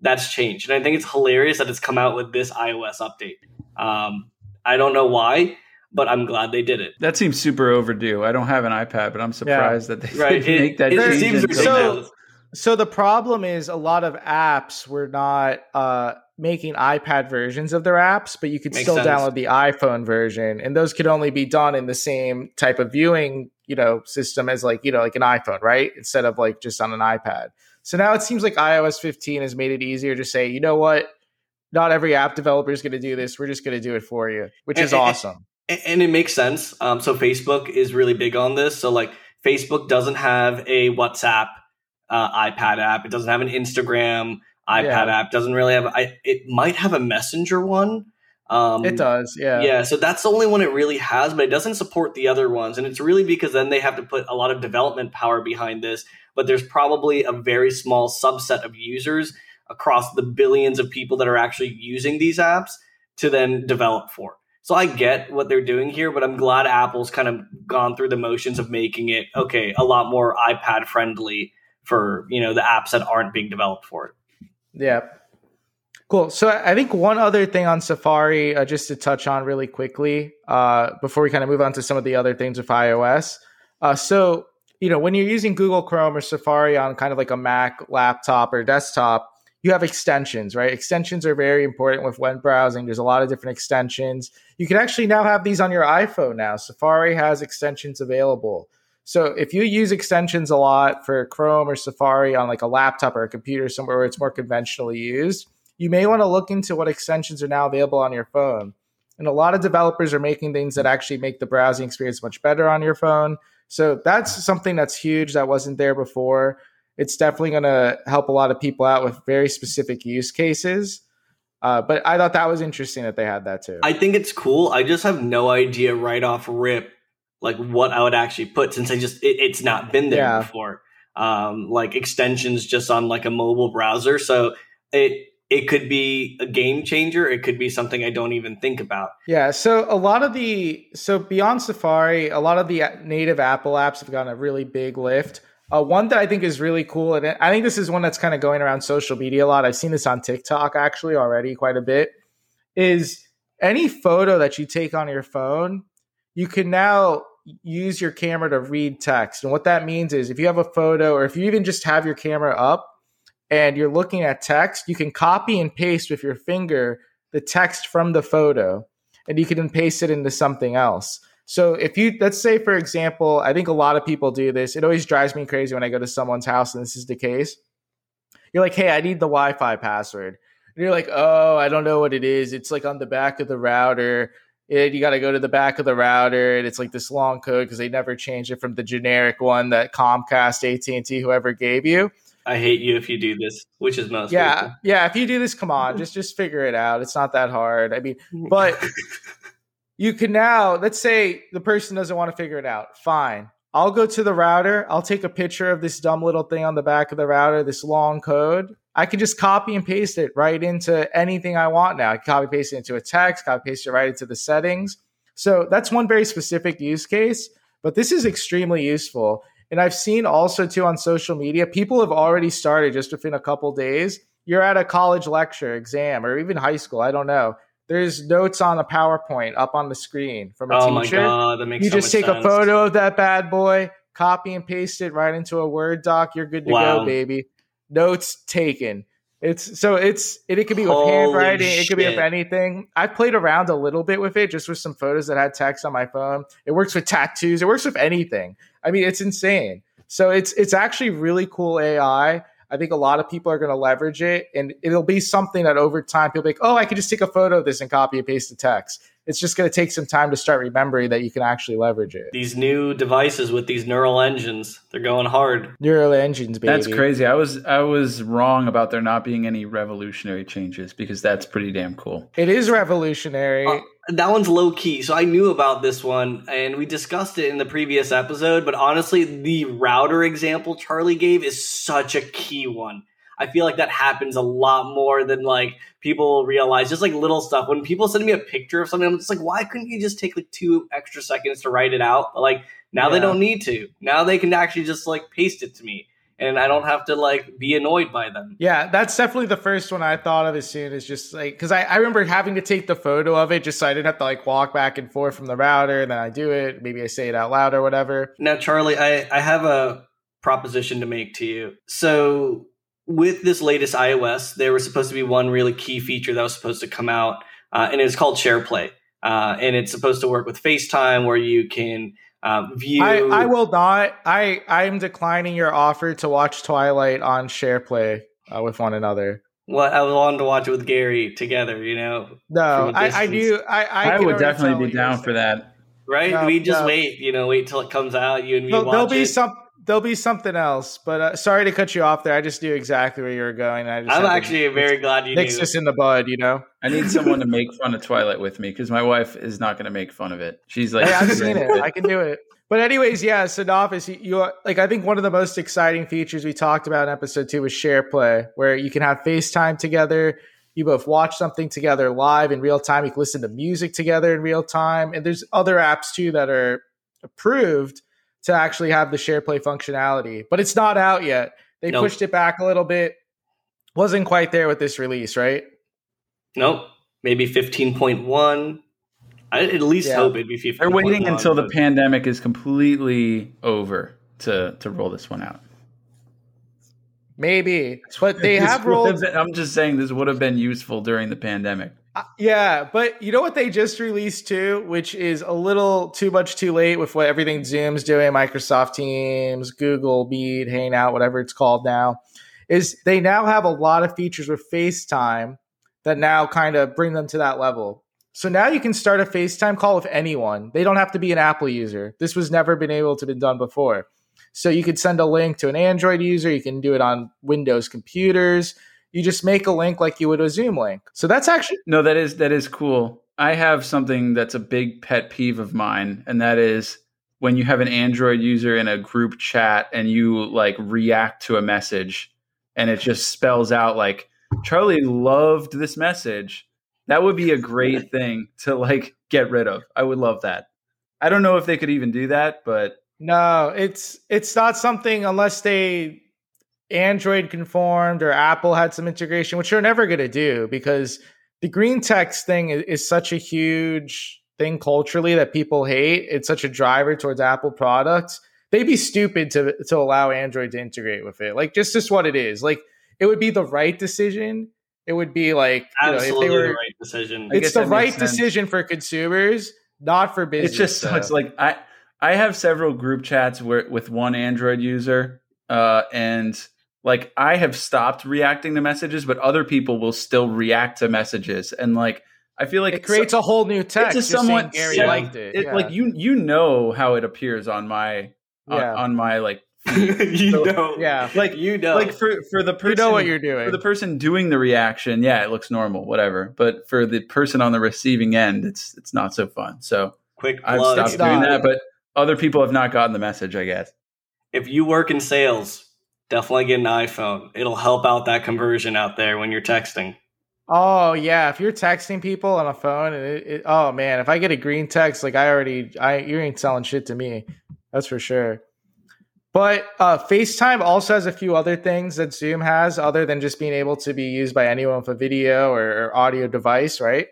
That's changed. And i think it's hilarious that it's come out with this ios update. Um, i don't know why but i'm glad they did it that seems super overdue i don't have an ipad but i'm surprised yeah. that they right. make that it, it seems so, so the problem is a lot of apps were not uh, making iPad versions of their apps, but you could Makes still sense. download the iPhone version, and those could only be done in the same type of viewing, you know, system as like you know like an iPhone, right? Instead of like just on an iPad. So now it seems like iOS 15 has made it easier to say, you know what, not every app developer is going to do this. We're just going to do it for you, which and, is awesome. And, it makes sense. Um, so Facebook is really big on this. So like Facebook doesn't have a WhatsApp uh, iPad app. It doesn't have an Instagram iPad yeah. app. Doesn't really have. I, it might have a Messenger one. Um, it does, yeah. Yeah, so that's the only one it really has, but it doesn't support the other ones. And it's really because then they have to put a lot of development power behind this. But there's probably a very small subset of users across the billions of people that are actually using these apps to then develop for. So I get what they're doing here, but I'm glad Apple's kind of gone through the motions of making it okay, a lot more iPad friendly for you know the apps that aren't being developed for it. Yeah. Cool. So I think one other thing on Safari, uh, just to touch on really quickly, uh, before we kind of move on to some of the other things with iOS. Uh, so you know when you're using Google Chrome or Safari on kind of like a Mac laptop or desktop, you have extensions, right? Extensions are very important with web browsing. There's a lot of different extensions. You can actually now have these on your iPhone now. Safari has extensions available. So if you use extensions a lot for Chrome or Safari on like a laptop or a computer somewhere where it's more conventionally used, you may want to look into what extensions are now available on your phone. And a lot of developers are making things that actually make the browsing experience much better on your phone. So that's something that's huge that wasn't there before. It's definitely going to help a lot of people out with very specific use cases. Uh, but I thought that was interesting that they had that too. I think it's cool. I just have no idea right off rip like what I would actually put since I just it, it's not been there yeah. before. Um, like extensions just on like a mobile browser, so it it could be a game changer. It could be something I don't even think about. Yeah. So a lot of the so beyond Safari, a lot of the native Apple apps have gotten a really big lift. Uh, one that I think is really cool, and I think this is one that's kind of going around social media a lot. I've seen this on TikTok actually already quite a bit. Is any photo that you take on your phone, you can now use your camera to read text. And what that means is if you have a photo or if you even just have your camera up and you're looking at text, you can copy and paste with your finger the text from the photo and you can then paste it into something else. So if you let's say for example, I think a lot of people do this. It always drives me crazy when I go to someone's house and this is the case. You're like, "Hey, I need the Wi-Fi password." And you're like, "Oh, I don't know what it is. It's like on the back of the router." It, you got to go to the back of the router, and it's like this long code because they never changed it from the generic one that Comcast, AT and T, whoever gave you. I hate you if you do this, which is most. Yeah, people. yeah. If you do this, come on, just just figure it out. It's not that hard. I mean, but you can now. Let's say the person doesn't want to figure it out. Fine, I'll go to the router. I'll take a picture of this dumb little thing on the back of the router, this long code. I can just copy and paste it right into anything I want now. I copy paste it into a text, copy paste it right into the settings. So that's one very specific use case, but this is extremely useful. And I've seen also too on social media, people have already started just within a couple days. You're at a college lecture, exam, or even high school, I don't know. There's notes on a PowerPoint up on the screen from a oh teacher. My God, that makes you so just take sense. a photo of that bad boy, copy and paste it right into a Word doc. You're good to wow. go, baby notes taken. It's so it's it, it could be with Holy handwriting, shit. it could be with anything. I played around a little bit with it, just with some photos that had text on my phone. It works with tattoos. It works with anything. I mean, it's insane. So it's it's actually really cool AI. I think a lot of people are going to leverage it, and it'll be something that over time people be like, "Oh, I could just take a photo of this and copy and paste the text." it's just going to take some time to start remembering that you can actually leverage it. These new devices with these neural engines, they're going hard. Neural engines, baby. That's crazy. I was I was wrong about there not being any revolutionary changes because that's pretty damn cool. It is revolutionary. Uh, that one's low key. So I knew about this one and we discussed it in the previous episode, but honestly, the router example Charlie gave is such a key one I feel like that happens a lot more than like people realize. Just like little stuff. When people send me a picture of something, I'm just like, why couldn't you just take like two extra seconds to write it out? But like now yeah. they don't need to. Now they can actually just like paste it to me. And I don't have to like be annoyed by them. Yeah, that's definitely the first one I thought of as soon as just like because I, I remember having to take the photo of it just so I didn't have to like walk back and forth from the router and then I do it. Maybe I say it out loud or whatever. Now, Charlie, I, I have a proposition to make to you. So with this latest iOS, there was supposed to be one really key feature that was supposed to come out, uh, and it's called SharePlay. Uh, and it's supposed to work with FaceTime, where you can uh, view. I, I, will not. I I am declining your offer to watch Twilight on SharePlay uh, with one another. Well, I wanted to watch it with Gary together. You know. No, I, I do. I I, I would definitely be down for that. Right? No, we just no. wait. You know, wait till it comes out. You and me. there'll be it. some there'll be something else. But uh, sorry to cut you off there. I just knew exactly where you were going. I am actually very glad you nix this in the bud. You know, I need someone to make fun of Twilight with me because my wife is not going to make fun of it. She's like, hey, I've seen it. I can do it. But anyways, yeah. So Nafis, you, you like I think one of the most exciting features we talked about in episode two was SharePlay, where you can have FaceTime together. You both watch something together live in real time. You can listen to music together in real time, and there's other apps too that are approved to actually have the SharePlay functionality, but it's not out yet. They nope. pushed it back a little bit. Wasn't quite there with this release, right? Nope. Maybe 15.1. I at least yeah. hope it'd be 15. They're waiting until the pandemic is completely over to to roll this one out. Maybe, but they have rolled. Been, I'm just saying this would have been useful during the pandemic. Uh, yeah, but you know what they just released too, which is a little too much too late with what everything Zoom's doing, Microsoft Teams, Google Meet, Hangout, whatever it's called now, is they now have a lot of features with FaceTime that now kind of bring them to that level. So now you can start a FaceTime call with anyone. They don't have to be an Apple user. This was never been able to be done before. So you could send a link to an Android user, you can do it on Windows computers you just make a link like you would a Zoom link. So that's actually no, that is that is cool. I have something that's a big pet peeve of mine, and that is when you have an Android user in a group chat and you like react to a message, and it just spells out like Charlie loved this message. That would be a great thing to like get rid of. I would love that. I don't know if they could even do that, but no, it's it's not something unless they Android conformed or Apple had some integration, which they're never going to do because the green text thing is, is, such a huge thing culturally that people hate. It's such a driver towards Apple products. They'd be stupid to to allow Android to integrate with it. Like just just what it is. Like it would be the right decision. It would be like absolutely know, if they were, the right decision. It's the right decision for consumers, not for business. It just sucks. Like I I have several group chats where with one Android user, uh, and like I have stopped reacting to messages, but other people will still react to messages, and like I feel like it creates a whole new text. It's somewhat Gary yeah, liked it. it yeah. Like you, you know how it appears on my yeah. on, on my like you so, know, yeah, like you know, like for for the person, you know what you're doing. For the person doing the reaction, yeah, it looks normal, whatever. But for the person on the receiving end, it's it's not so fun. So quick, I've stopped doing that, but other people have not gotten the message. I guess if you work in sales, definitely get an iPhone. It'll help out that conversion out there when you're texting. Oh yeah, if you're texting people on a phone, it, it, oh man, if I get a green text, like I already, I you ain't selling shit to me. That's for sure. But uh, FaceTime also has a few other things that Zoom has, other than just being able to be used by anyone with a video or, or audio device, right?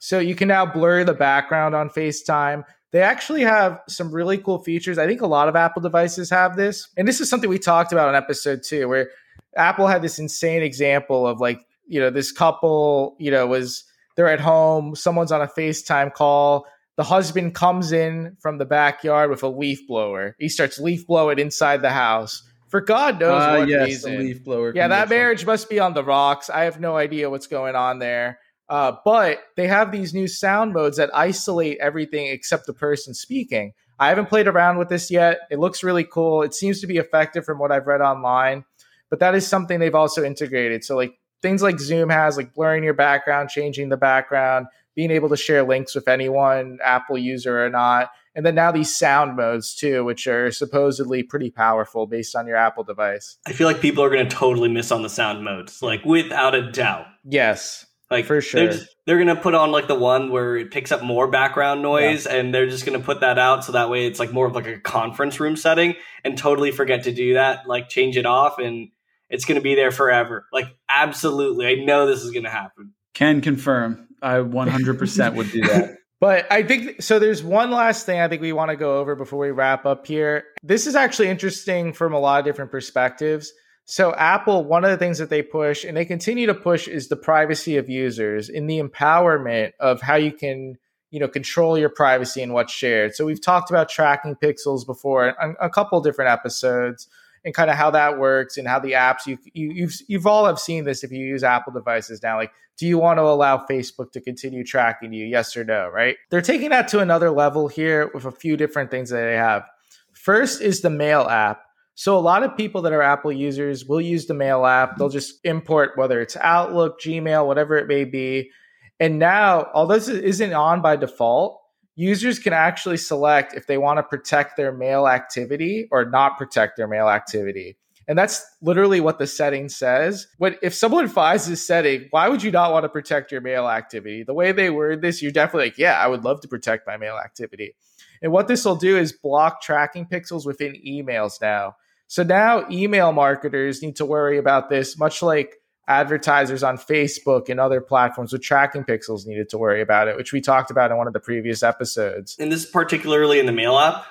So you can now blur the background on FaceTime. They actually have some really cool features. I think a lot of Apple devices have this. And this is something we talked about in episode two, where Apple had this insane example of like, you know, this couple, you know, was they're at home, someone's on a FaceTime call. The husband comes in from the backyard with a leaf blower. He starts leaf blowing inside the house for God knows uh, what yes, reason. leaf blower. Yeah, that marriage must be on the rocks. I have no idea what's going on there. Uh, but they have these new sound modes that isolate everything except the person speaking. I haven't played around with this yet. It looks really cool. It seems to be effective from what I've read online, but that is something they've also integrated. So, like things like Zoom has, like blurring your background, changing the background, being able to share links with anyone, Apple user or not. And then now these sound modes too, which are supposedly pretty powerful based on your Apple device. I feel like people are going to totally miss on the sound modes, like without a doubt. Yes. Like for sure, they're, just, they're, gonna put on like the one where it picks up more background noise, yeah. and they're just gonna put that out so that way it's like more of like a conference room setting, and totally forget to do that. Like change it off, and it's gonna be there forever. Like absolutely, I know this is gonna happen. Can confirm. I 100% would do that. But I think so. There's one last thing I think we want to go over before we wrap up here. This is actually interesting from a lot of different perspectives. So, Apple, one of the things that they push and they continue to push is the privacy of users in the empowerment of how you can, you know, control your privacy and what's shared. So, we've talked about tracking pixels before on a couple different episodes and kind of how that works and how the apps you, you you've you've all have seen this if you use Apple devices now. Like, do you want to allow Facebook to continue tracking you? Yes or no? Right? They're taking that to another level here with a few different things that they have. First is the Mail app. So a lot of people that are Apple users will use the mail app. They'll just import whether it's Outlook, Gmail, whatever it may be. And now, although this isn't on by default, users can actually select if they want to protect their mail activity or not protect their mail activity. And that's literally what the setting says. When if someone finds this setting, why would you not want to protect your mail activity? The way they word this, you're definitely like, yeah, I would love to protect my mail activity. And what this will do is block tracking pixels within emails now. So now email marketers need to worry about this, much like advertisers on Facebook and other platforms with tracking pixels needed to worry about it, which we talked about in one of the previous episodes. And this is particularly in the mail app?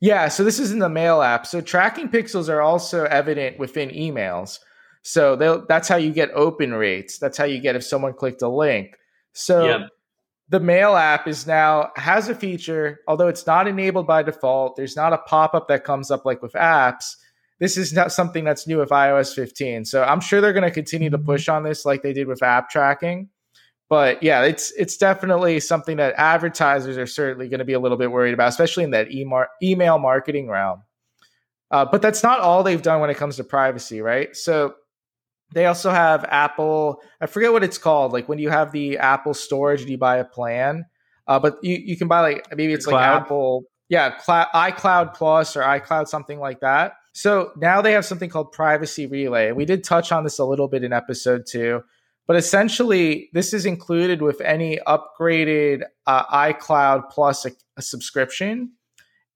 Yeah, so this is in the mail app. So tracking pixels are also evident within emails. So that's how you get open rates. That's how you get if someone clicked a link. So Yeah. the mail app is now has a feature, although it's not enabled by default. There's not a pop up that comes up like with apps. This is not something that's new with iOS 15. So I'm sure they're going to continue to push on this like they did with app tracking. But yeah, it's it's definitely something that advertisers are certainly going to be a little bit worried about, especially in that email email marketing realm. Uh, but that's not all they've done when it comes to privacy, right? So they also have Apple. I forget what it's called. Like when you have the Apple storage and you buy a plan, uh, but you you can buy like maybe it's like Apple, yeah, cloud, iCloud Plus or iCloud something like that. So now they have something called Privacy Relay. We did touch on this a little bit in episode two, but essentially this is included with any upgraded uh, iCloud Plus a, a subscription.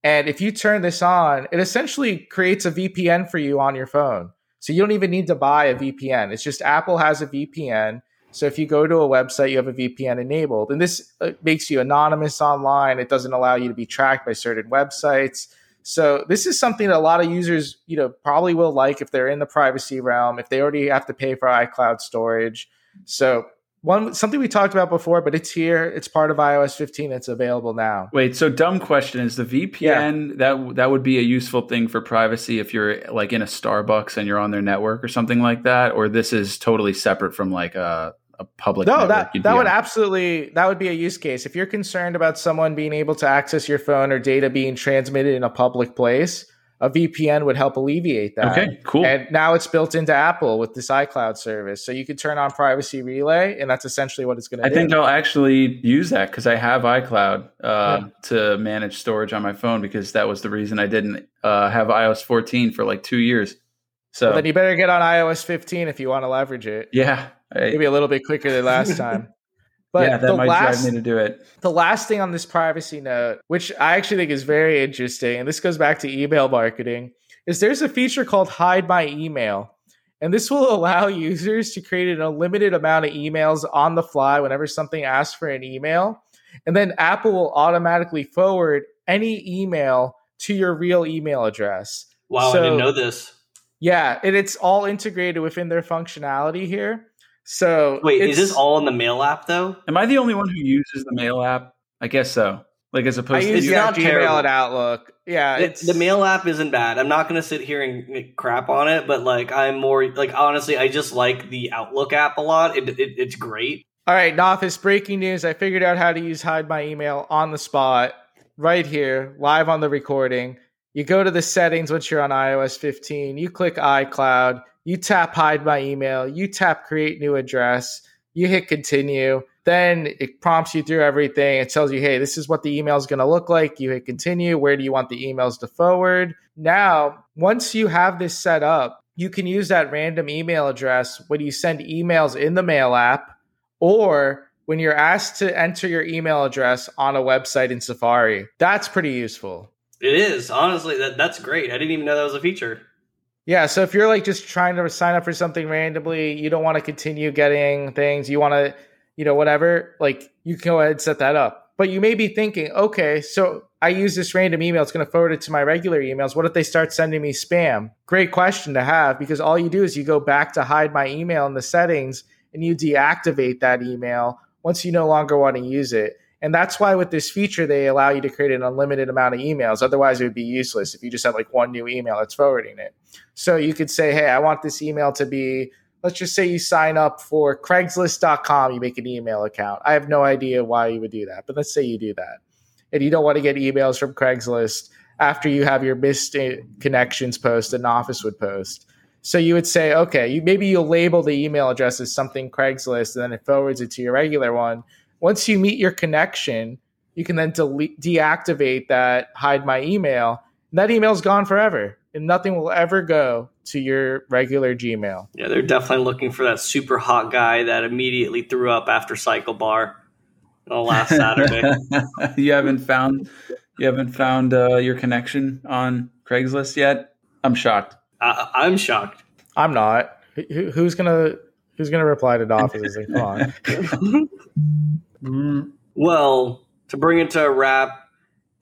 And if you turn this on, it essentially creates a VPN for you on your phone. So you don't even need to buy a VPN. It's just Apple has a VPN. So if you go to a website, you have a VPN enabled. And this uh, makes you anonymous online. It doesn't allow you to be tracked by certain websites. So this is something that a lot of users, you know, probably will like if they're in the privacy realm, if they already have to pay for iCloud storage. So one something we talked about before, but it's here. It's part of iOS 15. It's available now. Wait, so dumb question is the VPN that that would be a useful thing for privacy if you're like in a Starbucks and you're on their network or something like that, or this is totally separate from like a, a public. No, that that would on? absolutely that would be a use case. If you're concerned about someone being able to access your phone or data being transmitted in a public place, a VPN would help alleviate that. Okay, cool. And now it's built into Apple with this iCloud service. So you can turn on Privacy Relay, and that's essentially what it's going to I do. think I'll actually use that because I have iCloud uh, to manage storage on my phone because that was the reason I didn't uh, have iOS 14 for like two years. So Well, then you better get on iOS 15 if you want to leverage it. yeah, I- Maybe a little bit quicker than last time. But yeah, that the might last, drive me to do it. the last thing on this privacy note, which I actually think is very interesting, and this goes back to email marketing, is there's a feature called Hide My Email. And this will allow users to create an unlimited amount of emails on the fly whenever something asks for an email. And then Apple will automatically forward any email to your real email address. Wow, So- I didn't know this. Yeah, and it's all integrated within their functionality here. So Wait, is this all in the mail app though? Am I the only one who uses the mail app? I guess so. Like as opposed I opposed use to yeah, not Gmail terrible. and Outlook. Yeah, The, it's the mail app isn't bad. I'm not gonna sit here and crap on it, but like I'm more like honestly, I just like the Outlook app a lot. It, it, it's great. All right, Nafis, breaking news. I figured out how to use Hide My Email on the spot, right here, live on the recording. You go to the settings once you're on iOS 15, you click iCloud, you tap Hide My Email, you tap Create New Address, you hit Continue. Then it prompts you through everything. It tells you, hey, this is what the email is going to look like. You hit Continue. Where do you want the emails to forward? Now, once you have this set up, you can use that random email address when you send emails in the mail app or when you're asked to enter your email address on a website in Safari. That's pretty useful. It is honestly that that's great. I didn't even know that was a feature. Yeah, so if you're like just trying to sign up for something randomly, you don't want to continue getting things, you want to, you know, whatever, like you can go ahead and set that up. But you may be thinking, okay, so I use this random email, it's going to forward it to my regular emails. What if they start sending me spam? Great question to have because all you do is you go back to hide my email in the settings and you deactivate that email once you no longer want to use it. And that's why with this feature, they allow you to create an unlimited amount of emails. Otherwise, it would be useless if you just had like one new email that's forwarding it. So you could say, hey, I want this email to be, let's just say you sign up for Craigslist.com, you make an email account. I have no idea why you would do that, but let's say you do that. And you don't want to get emails from Craigslist after you have your missed uh, connections post an office would post. So you would say, okay, you, maybe you'll label the email address as something Craigslist and then it forwards it to your regular one. Once you meet your connection, you can then delete, deactivate that hide my email. And that email's gone forever and nothing will ever go to your regular Gmail. Yeah, they're definitely looking for that super hot guy that immediately threw up after Cycle Bar on last Saturday. you haven't found you haven't found uh, your connection on Craigslist yet. I'm shocked. I, I'm shocked. I'm not. Who, who's gonna who's gonna reply to Dolphins? Like, come on. Well, to bring it to a wrap,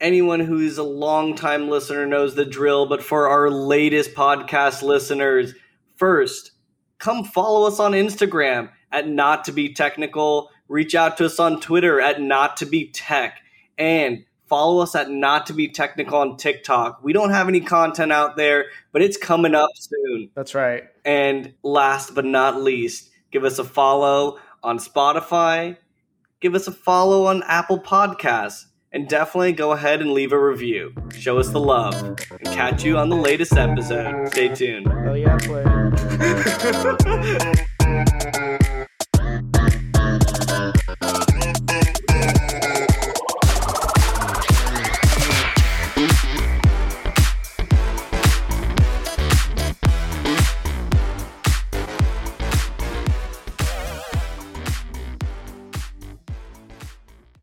anyone who's a longtime listener knows the drill, but for our latest podcast listeners, first, come follow us on Instagram at not to be technical. reach out to us on Twitter at not to be tech and follow us at not to be technical on TikTok. We don't have any content out there, but it's coming up soon. That's right. And last but not least, give us a follow on Spotify, give us a follow on Apple Podcasts, and definitely go ahead and leave a review. Show us the love. And catch you on the latest episode. Stay tuned. Hell yeah, player.